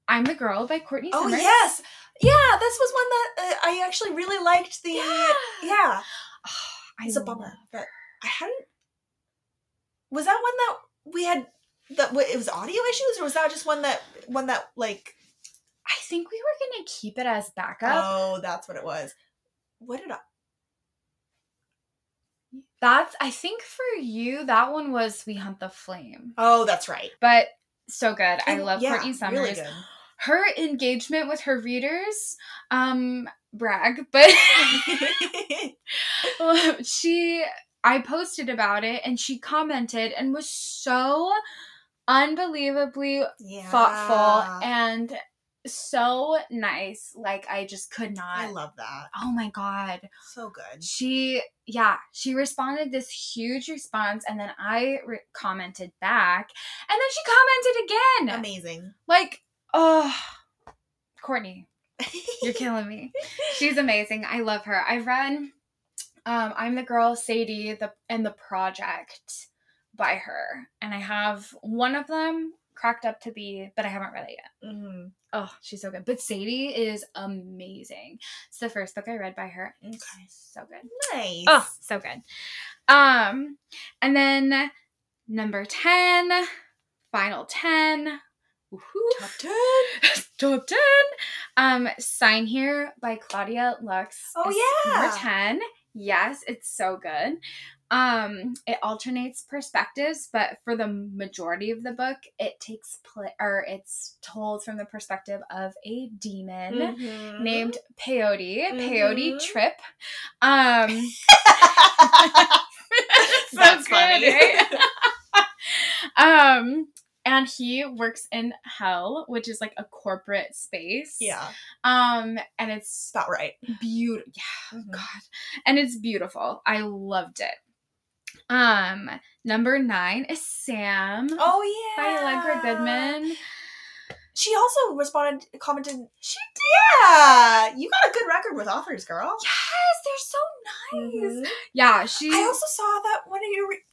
A: I'm the Girl by Courtney
B: Oh
A: Summers.
B: yes, yeah. This was one that uh, I actually really liked. The
A: Yeah.
B: yeah.
A: I
B: It's a bummer, but I hadn't. Was that one that we had? That it was audio issues, or was that just one that one that like?
A: I think we were gonna keep it as backup.
B: Oh, that's what it was. What did I?
A: That's I think for you that one was We Hunt the Flame.
B: Oh, that's right.
A: But so good. I love
B: yeah,
A: Courtney Summers.
B: Really.
A: Her engagement with her readers, um, brag, but *laughs* *laughs* she I posted about it and she commented and was so unbelievably
B: yeah.
A: thoughtful and so nice. Like I just could not.
B: I love that.
A: oh my god.
B: So good.
A: She yeah, she responded this huge response and then I re- commented back and then she commented again.
B: Amazing.
A: Like, oh, Courtney, you're *laughs* killing me. She's amazing. I love her. I read um I'm the girl Sadie the and the project by her and I have one of them cracked up to be but I haven't read it yet.
B: hmm
A: Oh, she's so good. But Sadie is amazing. It's the first book I read by her.
B: Okay.
A: So good.
B: Nice.
A: Oh, so good. Um, and then number 10, final 10. Woohoo.
B: Top ten. *laughs*
A: Top 10. Um, Sign Here by Claudia Lux.
B: Oh, yeah.
A: Number 10. Yes, it's so good. Um, it alternates perspectives, but for the majority of the book, it takes place or it's told from the perspective of a demon
B: Mhm.
A: named Peyote, Peyote
B: Mhm.
A: Trip. Um, so *laughs*
B: That's
A: good,
B: funny.
A: right? *laughs* um, and he works in hell, which is like a corporate space.
B: yeah.
A: Um, and it's
B: about right.
A: beautiful. Yeah,
B: Mhm.
A: God, and it's beautiful. I loved it. Um, number nine is Sam
B: Oh yeah, by.
A: Allegra Goodman.
B: She also responded, commented. She yeah. You got a good record with authors, girl.
A: Yes, they're so nice.
B: Mhm.
A: Yeah, she.
B: I also saw that one of your re-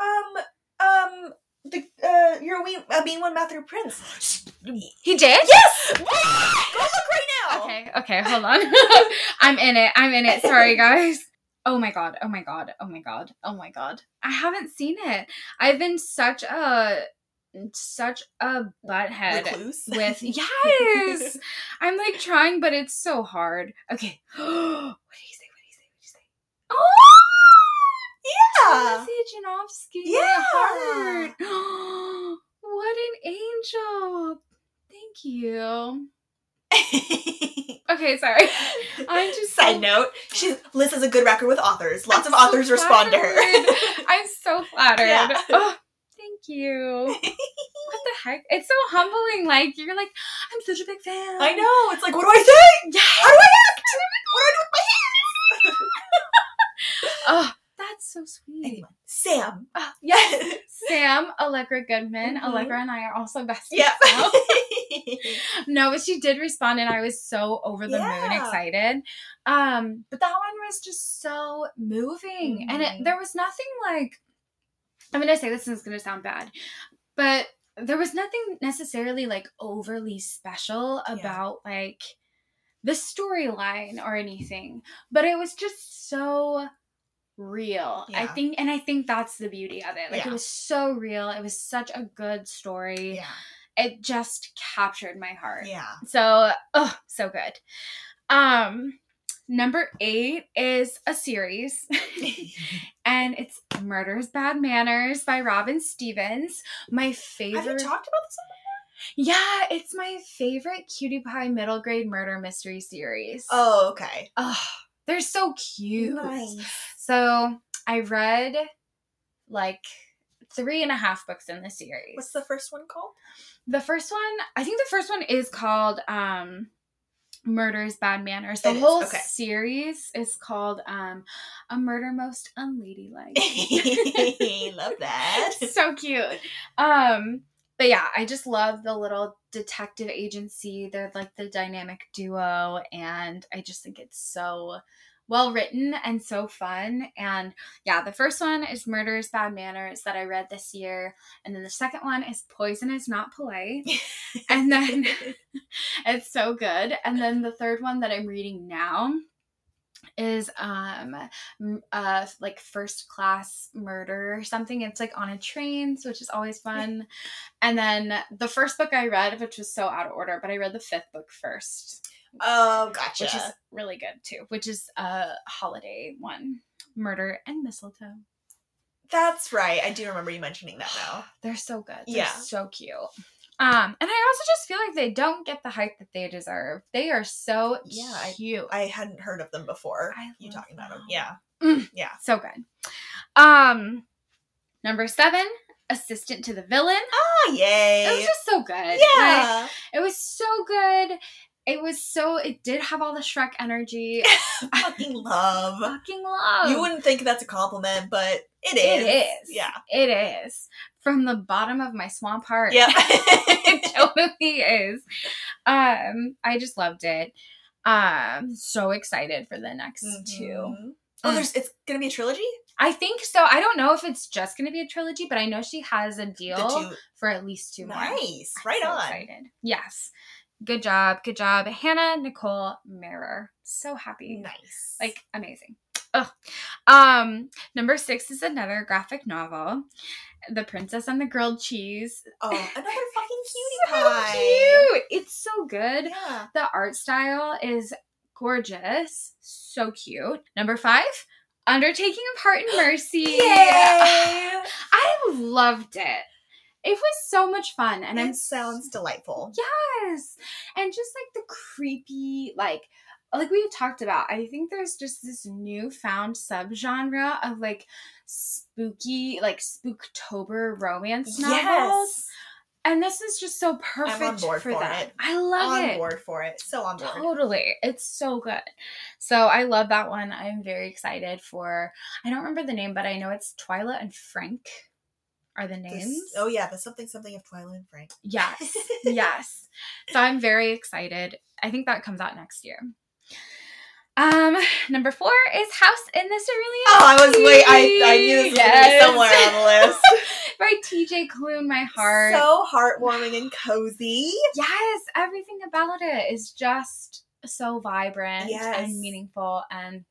B: um um the uh your wee uh, being one Matthew Prince. *gasps*
A: he did.
B: Yes. Go look right now.
A: Okay, okay, hold on. *laughs* I'm in it. I'm in it. Sorry, guys. Oh my god. Oh my god. Oh my god. Oh my god. I haven't seen it. I've been such a such a butthead
B: Recluse.
A: with *laughs* yes. I'm like trying, but it's so hard. Okay. *gasps* what do you say? What do you say? What do you say? Oh,
B: yeah.
A: Janowski.
B: Yeah. *gasps*
A: What an angel. Thank you. *laughs* Okay, sorry. *laughs* I'm just
B: Side
A: so-
B: note: She Lis has a good record with authors. Lots
A: I'm
B: of
A: so
B: authors respond to her. *laughs*
A: I'm so flattered.
B: Yeah.
A: Oh, thank you. what the heck? It's so humbling. Like you're like, I'm such a big fan.
B: I know. It's like, what do I say?
A: Yeah.
B: How do I act? What do I do with my hands?
A: Oh, that's so sweet.
B: anyway, Sam.
A: Oh, *laughs* yes. *laughs* Sam, Allegra Goodman.
B: Mhm.
A: Allegra and I are also besties.
B: Yeah. *laughs*
A: now. no, but she did respond, and I was so over the moon excited. Um, but that one was just so moving, and it,
B: Mhm.
A: there was nothing like. I'm gonna say this it's gonna sound bad, but there was nothing necessarily like overly special
B: Yeah.
A: about like the storyline or anything, but it was just so real. I think, and I think that's the beauty of it. Like
B: Yeah.
A: it was so real. It was such a good story
B: yeah.
A: it just captured my heart.
B: Yeah.
A: So, oh, so good. Um, number eight is a series, *laughs* *laughs* and it's Murder's Bad Manners by Robin Stevens. My favorite
B: Have you talked about this? Before?
A: Yeah, it's my favorite cutie pie middle grade murder mystery series.
B: Oh, okay.
A: oh, they're so cute.
B: Nice.
A: So I read like three and a half books in the series.
B: What's the first one called?
A: The first one, I think the first one is called um Murder's Bad Manners. The
B: It
A: whole
B: okay.
A: series is called um A Murder Most Unladylike. *laughs*
B: Love that. *laughs*
A: So cute. Um but yeah, I just love the little detective agency. They're like the dynamic duo and I just think it's so well written and so fun. And yeah, the first one is Murder's Bad Manners that I read this year. And then the second one is Poison is Not Polite. *laughs* And then *laughs* it's so good. And then the third one that I'm reading now is um uh like first class murder or something it's like on a train so which is always *laughs* fun and then the first book i read which was so out of order but i read the fifth book first
B: oh, gotcha.
A: which is really good too which is a holiday one murder and mistletoe
B: That's right. I do remember you mentioning that now. *gasps*
A: they're so good they're
B: Yeah.
A: so cute um and i also just feel like they don't get the hype that they deserve they are so
B: Yeah, I-
A: cute
B: I hadn't heard of them before.
A: I
B: you talking about them?
A: them.
B: Yeah.
A: Mm.
B: Yeah.
A: so good um number seven assistant to the villain
B: Oh yay!
A: It was just so good. Like,
B: yeah.
A: it was so good. It was so. It did have all the Shrek energy. *laughs*
B: fucking love.
A: Fucking love.
B: You wouldn't think that's a compliment, but it is.
A: It is.
B: Yeah.
A: It is. From the bottom of my swamp heart.
B: Yeah. *laughs*
A: it totally is. Um, I just loved it. Um, so excited for the next two.
B: Mhm. Oh,
A: Mm.
B: there's it's gonna be a trilogy.
A: I think so. I don't know if it's just going to be a trilogy, but I know she has a deal
B: two.
A: for at least two more.
B: Nice. Right
A: so
B: on.
A: Excited. Yes. Good job. Good job. Hannah Nicole Maehrer. So happy.
B: Nice.
A: Like amazing. Ugh. Um, number six is another graphic novel. The Princess and the Grilled Cheese.
B: oh, another *laughs* fucking cutie
A: So
B: pie.
A: cute. It's so good.
B: Yeah.
A: The art style is gorgeous. So cute. Number five, Undertaking of Hart and Mercy.
B: Yay! *sighs*
A: I loved it. It was so much fun. And
B: And
A: I'm
B: it sounds delightful.
A: Yes. And just like the creepy, like, like we talked about, I think there's just this newfound subgenre of like spooky, like spooktober romance novels.
B: Yes.
A: And this is just so perfect
B: board
A: for
B: for
A: that.
B: it.
A: I love
B: on
A: it.
B: board for it. So on board.
A: Totally. It's so good. So I love that one. I'm very excited for I don't remember the name, but I know it's Twyla and Frank are the
B: This-
A: names.
B: oh yeah, the something something of Twyla and Frank.
A: Yes. *laughs* yes. So I'm very excited. I think that comes out next year. Um, number four is House in the Cerulean.
B: Oh, I was wait. I I knew this was gonna be somewhere on the list. *laughs*
A: By TJ Klune, my heart.
B: So heartwarming and cozy.
A: yes, everything about it is just so vibrant
B: Yes.
A: and meaningful and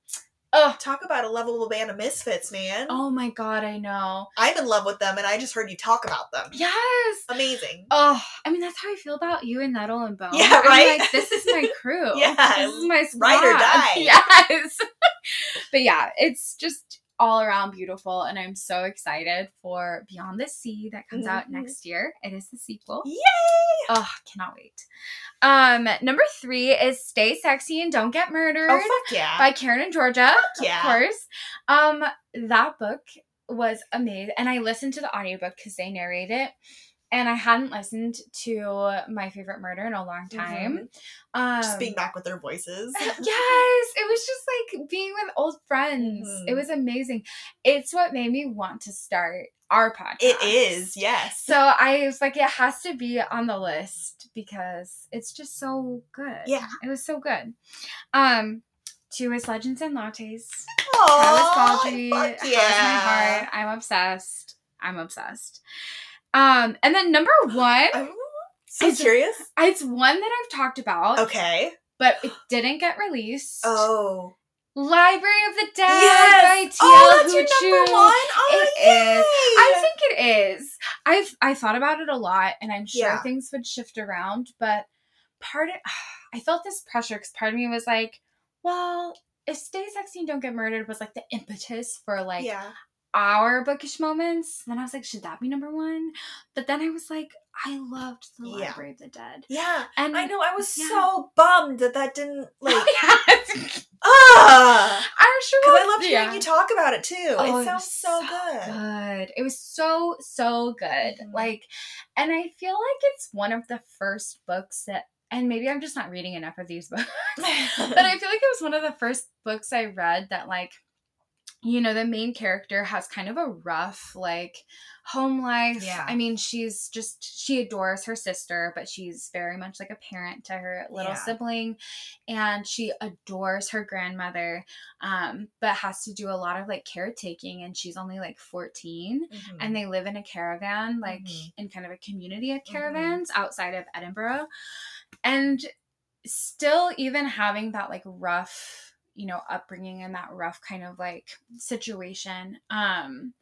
A: oh
B: Talk about a lovable band of misfits, man.
A: oh my god, I know.
B: I'm in love with them, and I just heard you talk about them.
A: Yes.
B: Amazing.
A: Oh, I mean that's how I feel about you and Nettle and Bone. *laughs*
B: Yeah,
A: I'm
B: right?
A: like, this is my *laughs* crew.
B: Yeah,
A: This is my squad.
B: ride or *laughs* die.
A: Yes. but yeah, it's just all around beautiful, and I'm so excited for Beyond the Sea that comes out
B: Mhm.
A: next year. It is the sequel.
B: Yay!
A: Oh, cannot wait. Um, number three is Stay Sexy and Don't Get Murdered
B: Oh fuck yeah!
A: by Karen and Georgia.
B: yeah.
A: Of course. Um, that book was amazing. And I listened to the audiobook because they narrate it. And I hadn't listened to My Favorite Murder in a long time. Um
B: Mm-hmm. Just being back with their voices. *laughs*
A: Yes, it was just like being with old friends.
B: Mhm.
A: It was amazing. It's what made me want to start our podcast.
B: it is, yes.
A: So I was like, it has to be on the list because it's just so good.
B: Yeah.
A: It was so good. Um, two is Legends and Lattes. Travis Baldree
B: fuck
A: has
B: yeah.
A: my heart. I'm obsessed. I'm obsessed. Um, and then number *gasps* one,
B: I'm so
A: It's-
B: curious.
A: it's one that I've talked about,
B: Okay.
A: but it didn't get released.
B: Oh.
A: Library of the Dead
B: yes.
A: by T.L.
B: oh, that's your number one. Oh,
A: It is. I think it is. I've I thought about it a lot, and I'm sure
B: Yeah.
A: things would shift around. But part of *sighs* I felt this pressure because part of me was like, well, if Stay Sexy and Don't Get Murdered was like the impetus for like
B: yeah.
A: Our bookish moments, then I was like, should that be number one? But then I was like, I loved the
B: Yeah.
A: Library of the Dead,
B: Yeah.
A: and
B: I know. I was
A: Yeah.
B: so bummed that that didn't *laughs* like.
A: yes.
B: Ah.
A: I'm sure
B: Because I loved
A: yeah.
B: hearing you talk about it too.
A: Oh,
B: it
A: it
B: sounds
A: was
B: so,
A: so
B: good.
A: good. It was so so good.
B: Mhm.
A: Like, and I feel like it's one of the first books that, and maybe I'm just not reading enough of these *laughs* books, but I *laughs* feel like it was one of the first books I read that like. You know, the main character has kind of a rough, like, home life.
B: Yeah.
A: I mean, she's just, she adores her sister, but she's very much like a parent to her little
B: Yeah.
A: sibling. And she adores her grandmother, um, but has to do a lot of like caretaking. And she's only like 14
B: Mhm.
A: and they live in a caravan, like
B: Mhm.
A: in kind of a community of
B: Mhm.
A: caravans outside of Edinburgh. And still, even having that like rough, you know, upbringing and that rough kind of like situation, um,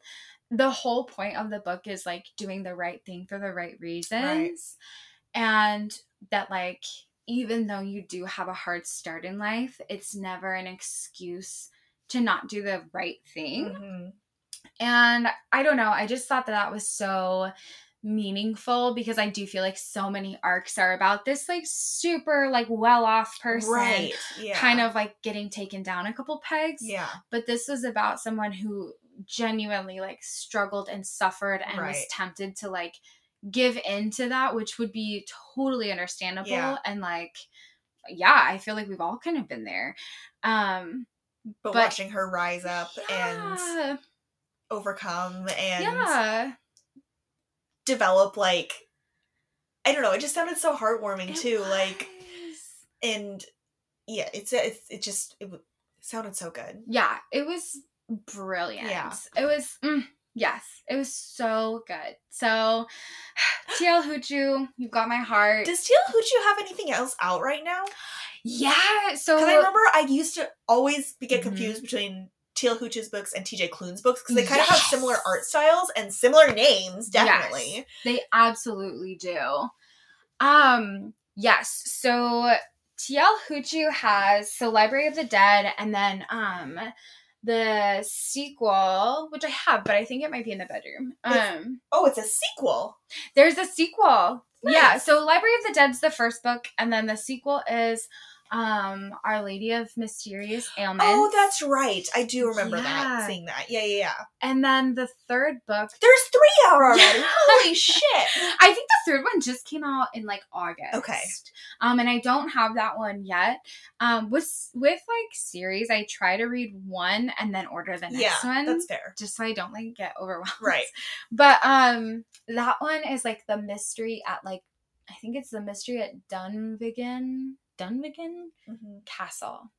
A: the whole point of the book is like doing the right thing for the right reasons. And that, like, even though you do have a hard start in life, it's never an excuse to not do the right thing.
B: Mhm.
A: And I don't know, I just thought that that was so meaningful because I do feel like so many arcs are about this like super like well off person
B: Right. Yeah.
A: kind of like getting taken down a couple pegs.
B: Yeah.
A: But this was about someone who genuinely like struggled and suffered and was tempted to like give into that, which would be totally understandable.
B: Yeah.
A: And like, yeah, I feel like we've all kind of been there. Um,
B: But,
A: But-
B: watching her rise up and overcome and
A: yeah,
B: develop like I don't know, it just sounded so heartwarming
A: it
B: too. Like and yeah, it's it's it just it sounded so good.
A: yeah, it was brilliant.
B: Yeah.
A: It was, mm, yes, it was so good. So, *sighs* TL Huchu, you've got my heart.
B: Does TL Huchu have anything else out right now?
A: yeah, so
B: Because I remember I used to always be- get
A: Mhm.
B: confused between TL Huchu's books and TJ Klune's books because they kind of have similar art styles and similar names, definitely.
A: Yes, they absolutely do. Um, yes. So TL Huchu has so Library of the Dead and then um the sequel, which I have, but I think it might be in the bedroom. Um
B: Oh, it's a sequel.
A: there's a sequel. Yeah, so Library of the Dead's the first book, and then the sequel is um Our Lady of Mysterious Ailments.
B: Oh, that's right. I do remember
A: Yeah.
B: that, seeing that. Yeah, yeah, yeah.
A: and then the third book
B: There's three out already.
A: Yeah.
B: Holy *laughs* shit.
A: I think the third one just came out in like August.
B: Okay.
A: Um, and I don't have that one yet. Um, with with like series, I try to read one and then order the next
B: Yeah,
A: one,
B: that's fair.
A: just so I don't like get overwhelmed.
B: Right. *laughs*
A: But um, that one is like the mystery at like I think it's the mystery at Dunvegan Dunvegan
B: Mhm.
A: Castle.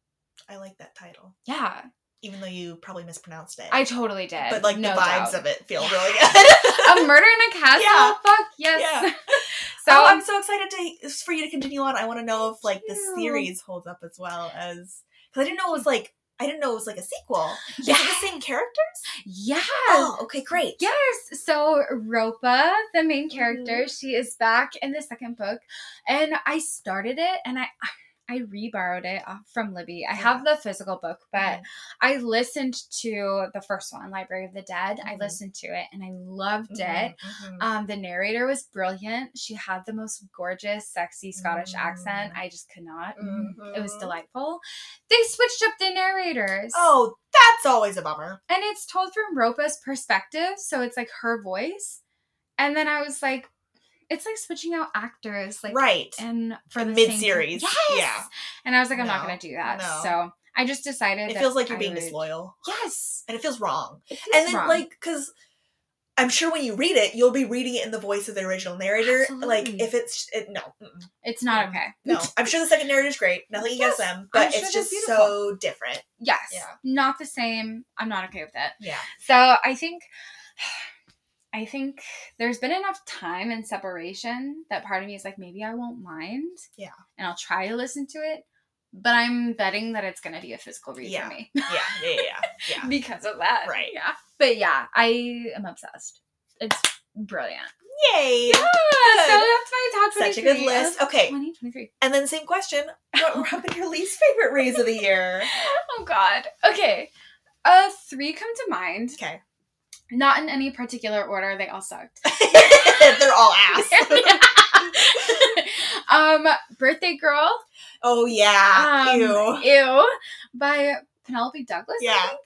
B: I like that title.
A: Yeah,
B: Even though you probably mispronounced it.
A: I totally did.
B: but like
A: no
B: the vibes
A: doubt.
B: of it feel
A: Yeah.
B: really *laughs* good.
A: a murder in a castle. *laughs*
B: Yeah.
A: Fuck yes.
B: Yeah. *laughs*
A: so
B: oh, I'm so excited to for you to continue on. I want to know if like the
A: you.
B: series holds up as well as because I didn't know it was like I didn't know it was like a sequel.
A: yeah.
B: Is it the same characters?
A: Yeah.
B: Oh, okay, great.
A: Yes. So Ropa, the main
B: Mm-hmm.
A: character, she is back in the second book, and I started it, and I I reborrowed it off from Libby. I have the physical book, but
B: Mhm.
A: I listened to the first one, Library of the Dead. I
B: Mhm.
A: listened to it, and I loved
B: Mhm,
A: it.
B: mhm.
A: Um, the narrator was brilliant. She had the most gorgeous, sexy Scottish accent.
B: Mm.
A: I just could not. Mm, It was delightful. They switched up the narrators.
B: Oh, that's always a bummer.
A: And it's told from Ropa's perspective, so it's like her voice. And then I was like, it's like switching out actors, like
B: right.
A: and for the
B: mid-series,
A: Yes.
B: yeah.
A: And I was like, I'm not gonna do that.
B: no.
A: So I just decided
B: It feels like you're
A: I
B: being
A: would-
B: disloyal,
A: Yes.
B: and it feels wrong.
A: It feels
B: and then
A: wrong.
B: like because I'm sure when you read it, you'll be reading it in the voice of the original narrator. Like if it's it, no, mm-mm.
A: it's not okay.
B: no. I'm sure the second narrator is great. Nothing against
A: Yes,
B: them, but
A: sure
B: it's just
A: beautiful.
B: so different.
A: Yes.
B: Yeah.
A: Not the same. I'm not okay with it.
B: Yeah.
A: So I think I think there's been enough time and separation that part of me is like maybe I won't mind.
B: Yeah.
A: And I'll try to listen to it. But I'm betting that it's gonna be a physical read
B: Yeah.
A: for me.
B: Yeah. Yeah. Yeah. *laughs* Yeah.
A: because of that.
B: Right.
A: Yeah. But yeah, I am obsessed. It's brilliant.
B: Yay!
A: Yeah. So that's my top
B: Such a good list. Okay.
A: 2023.
B: And then same question: What have been your least favorite reads of the year? *laughs*
A: Oh God. Okay. Uh, three come to mind.
B: Okay.
A: Not in any particular order. They all sucked. *laughs*
B: They're all ass. *laughs* *laughs*
A: um, Birthday Girl.
B: oh yeah.
A: Um,
B: Ew.
A: Ew. By Penelope Douglas. I
B: Yeah.
A: think.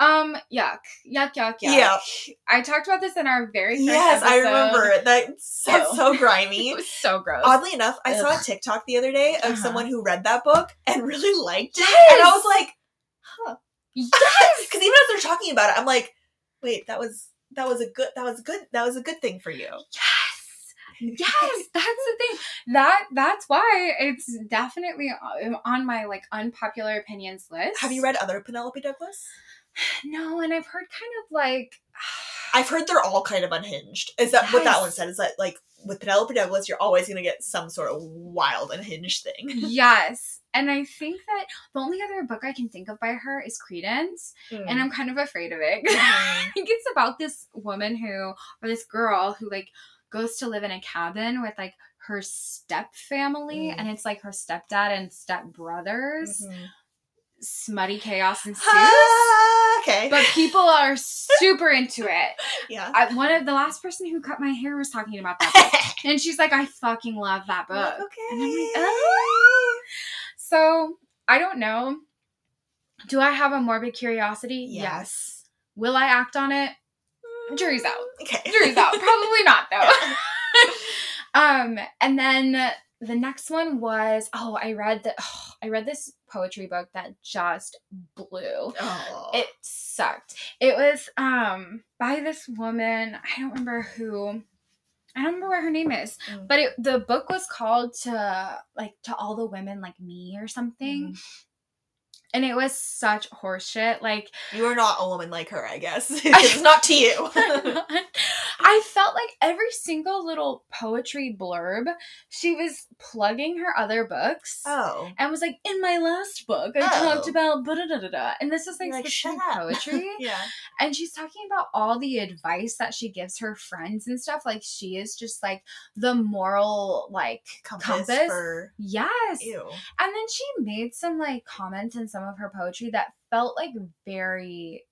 A: Um, yuck. Yuck, yuck, yuck.
B: Yep.
A: I talked about this in our very first
B: Yes, I
A: episode.
B: remember it. That's that's so
A: It was so gross.
B: Oddly enough, I saw a TikTok the other day of
A: Uh-huh.
B: someone who read that book and really liked it,
A: Yes!
B: and I was like, huh.
A: yes.
B: because even as they're talking about it, I'm like, wait, that was that was a good that was good that was a good thing for you.
A: Yes. *laughs* Yes, that's the thing. That that's why it's definitely on my like unpopular opinions list.
B: Have you read other Penelope Douglas? *sighs*
A: No, and I've heard kind of like *sighs*
B: I've heard they're all kind of unhinged. Is that what that one said? Is that like with Penelope Douglas, you're always gonna get some sort of wild and hinged thing. *laughs*
A: yes. And I think that the only other book I can think of by her is Credence,
B: Mm.
A: and I'm kind of afraid of it. *laughs* I think it's about this woman who, or this girl who, like, goes to live in a cabin with like her step family,
B: Mm.
A: and it's like her stepdad and step brothers. Smutty chaos *laughs* ensues.
B: Ah, okay.
A: but people are super into it. *laughs*
B: yeah.
A: I, one of the last person who cut my hair was talking about that book, *laughs* and she's like, "I fucking love that book."
B: okay.
A: And I'm like, "Oh." So I don't know. Do I have a morbid curiosity?
B: Yes.
A: Will I act on it? Jury's out.
B: Okay.
A: Jury's out. Probably not though. Um, and then the next one was oh, I read the oh, I read this poetry book that just blew.
B: Oh.
A: It sucked. It was um by this woman. I don't remember who. I don't remember what her name is,
B: Mm.
A: but it, the book was called to like to all the women like me or something,
B: Mm.
A: And it was such horseshit. Like
B: you are not a woman like her, I guess. *laughs* it's not to you. *laughs*
A: I felt like every single little poetry blurb, she was plugging her other books.
B: oh.
A: And was like, in my last book, I
B: Oh.
A: talked about da da da da, and this is like
B: You're like,
A: specific
B: "Shut up."
A: poetry. *laughs*
B: Yeah.
A: and she's talking about all the advice that she gives her friends and stuff. Like she is just like the moral, like
B: Compass,
A: Compass?
B: for
A: yes.
B: ew.
A: And then she made some like comments and some of her poetry that felt like very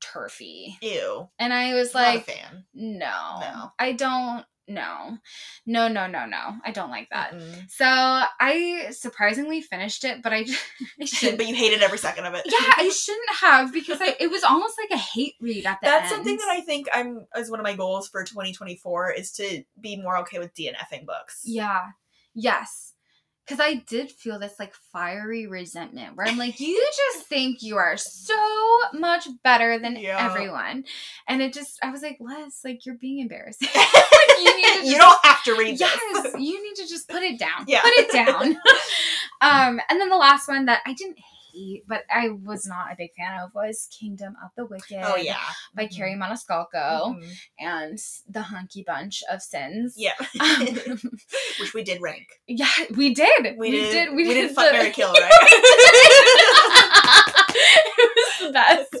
A: turfy.
B: Ew.
A: And I was
B: Not a
A: like,
B: fan.
A: no,
B: No.
A: I don't. No, no, no, no, no. I don't like that.
B: Mm-mm.
A: So I surprisingly finished it, but I, *laughs* I shouldn't.
B: but you hated every second of it.
A: yeah, I *laughs* shouldn't have because I, it was almost like a hate read at the end.
B: That's
A: end.
B: something that I think I'm as one of my goals for 2024 is to be more okay with DNFing books.
A: Yeah. Yes. Because I did feel this like fiery resentment where I'm like, you just think you are so much better than
B: Yeah.
A: everyone. And it just, I was like, Les, like, you're being embarrassing. *laughs* *laughs* like, you need to
B: you don't have to read
A: yes
B: this.
A: you need to just put it down *laughs*
B: Yeah.
A: put it down um and then the last one that i didn't hate but i was not a big fan of was kingdom of the wicked
B: Oh yeah.
A: by
B: Mhm.
A: kerri maniscalco
B: Mhm.
A: and the hunky bunch of sins
B: Yeah.
A: Um, *laughs*
B: Which we did rank.
A: yeah we did
B: We, did. We,
A: did
B: did fuck
A: the-
B: Mary Kill, right? *laughs*
A: it was the best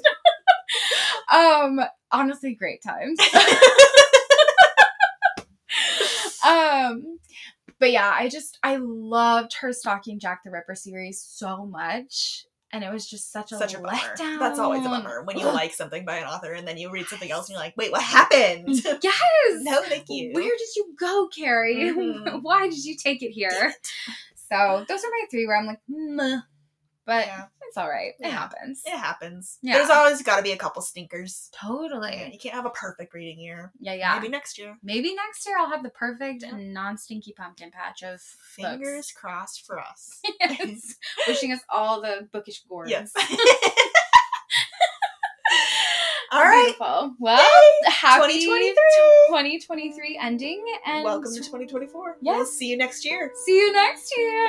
A: *laughs* um honestly great times um but yeah i just i loved her stalking jack the ripper series so much and it was just such a,
B: Such a bummer.
A: letdown
B: That's always a bummer when you like something by an author and then you read something else and you're like, wait, what happened? *laughs*
A: yes
B: no, thank you.
A: where did you go kerri *laughs*
B: Mhm.
A: why did you take it here *laughs* so those are my three where i'm like Meh. But
B: Yeah.
A: it's all right it
B: Yeah.
A: happens
B: It happens.
A: Yeah.
B: There's always got to be a couple stinkers.
A: totally
B: Yeah, you can't have a perfect reading year.
A: yeah yeah
B: Maybe next year.
A: Maybe next year I'll have the perfect non-stinky pumpkin patch of
B: Fingers crossed for us. *laughs*
A: yes. *laughs* wishing us all the bookish gourds.
B: Yes. *laughs* All right.
A: Beautiful. Well, happy
B: 2023.
A: 2023 ending and
B: Welcome to 2024.
A: Yes.
B: We'll see you next year.
A: see you next year.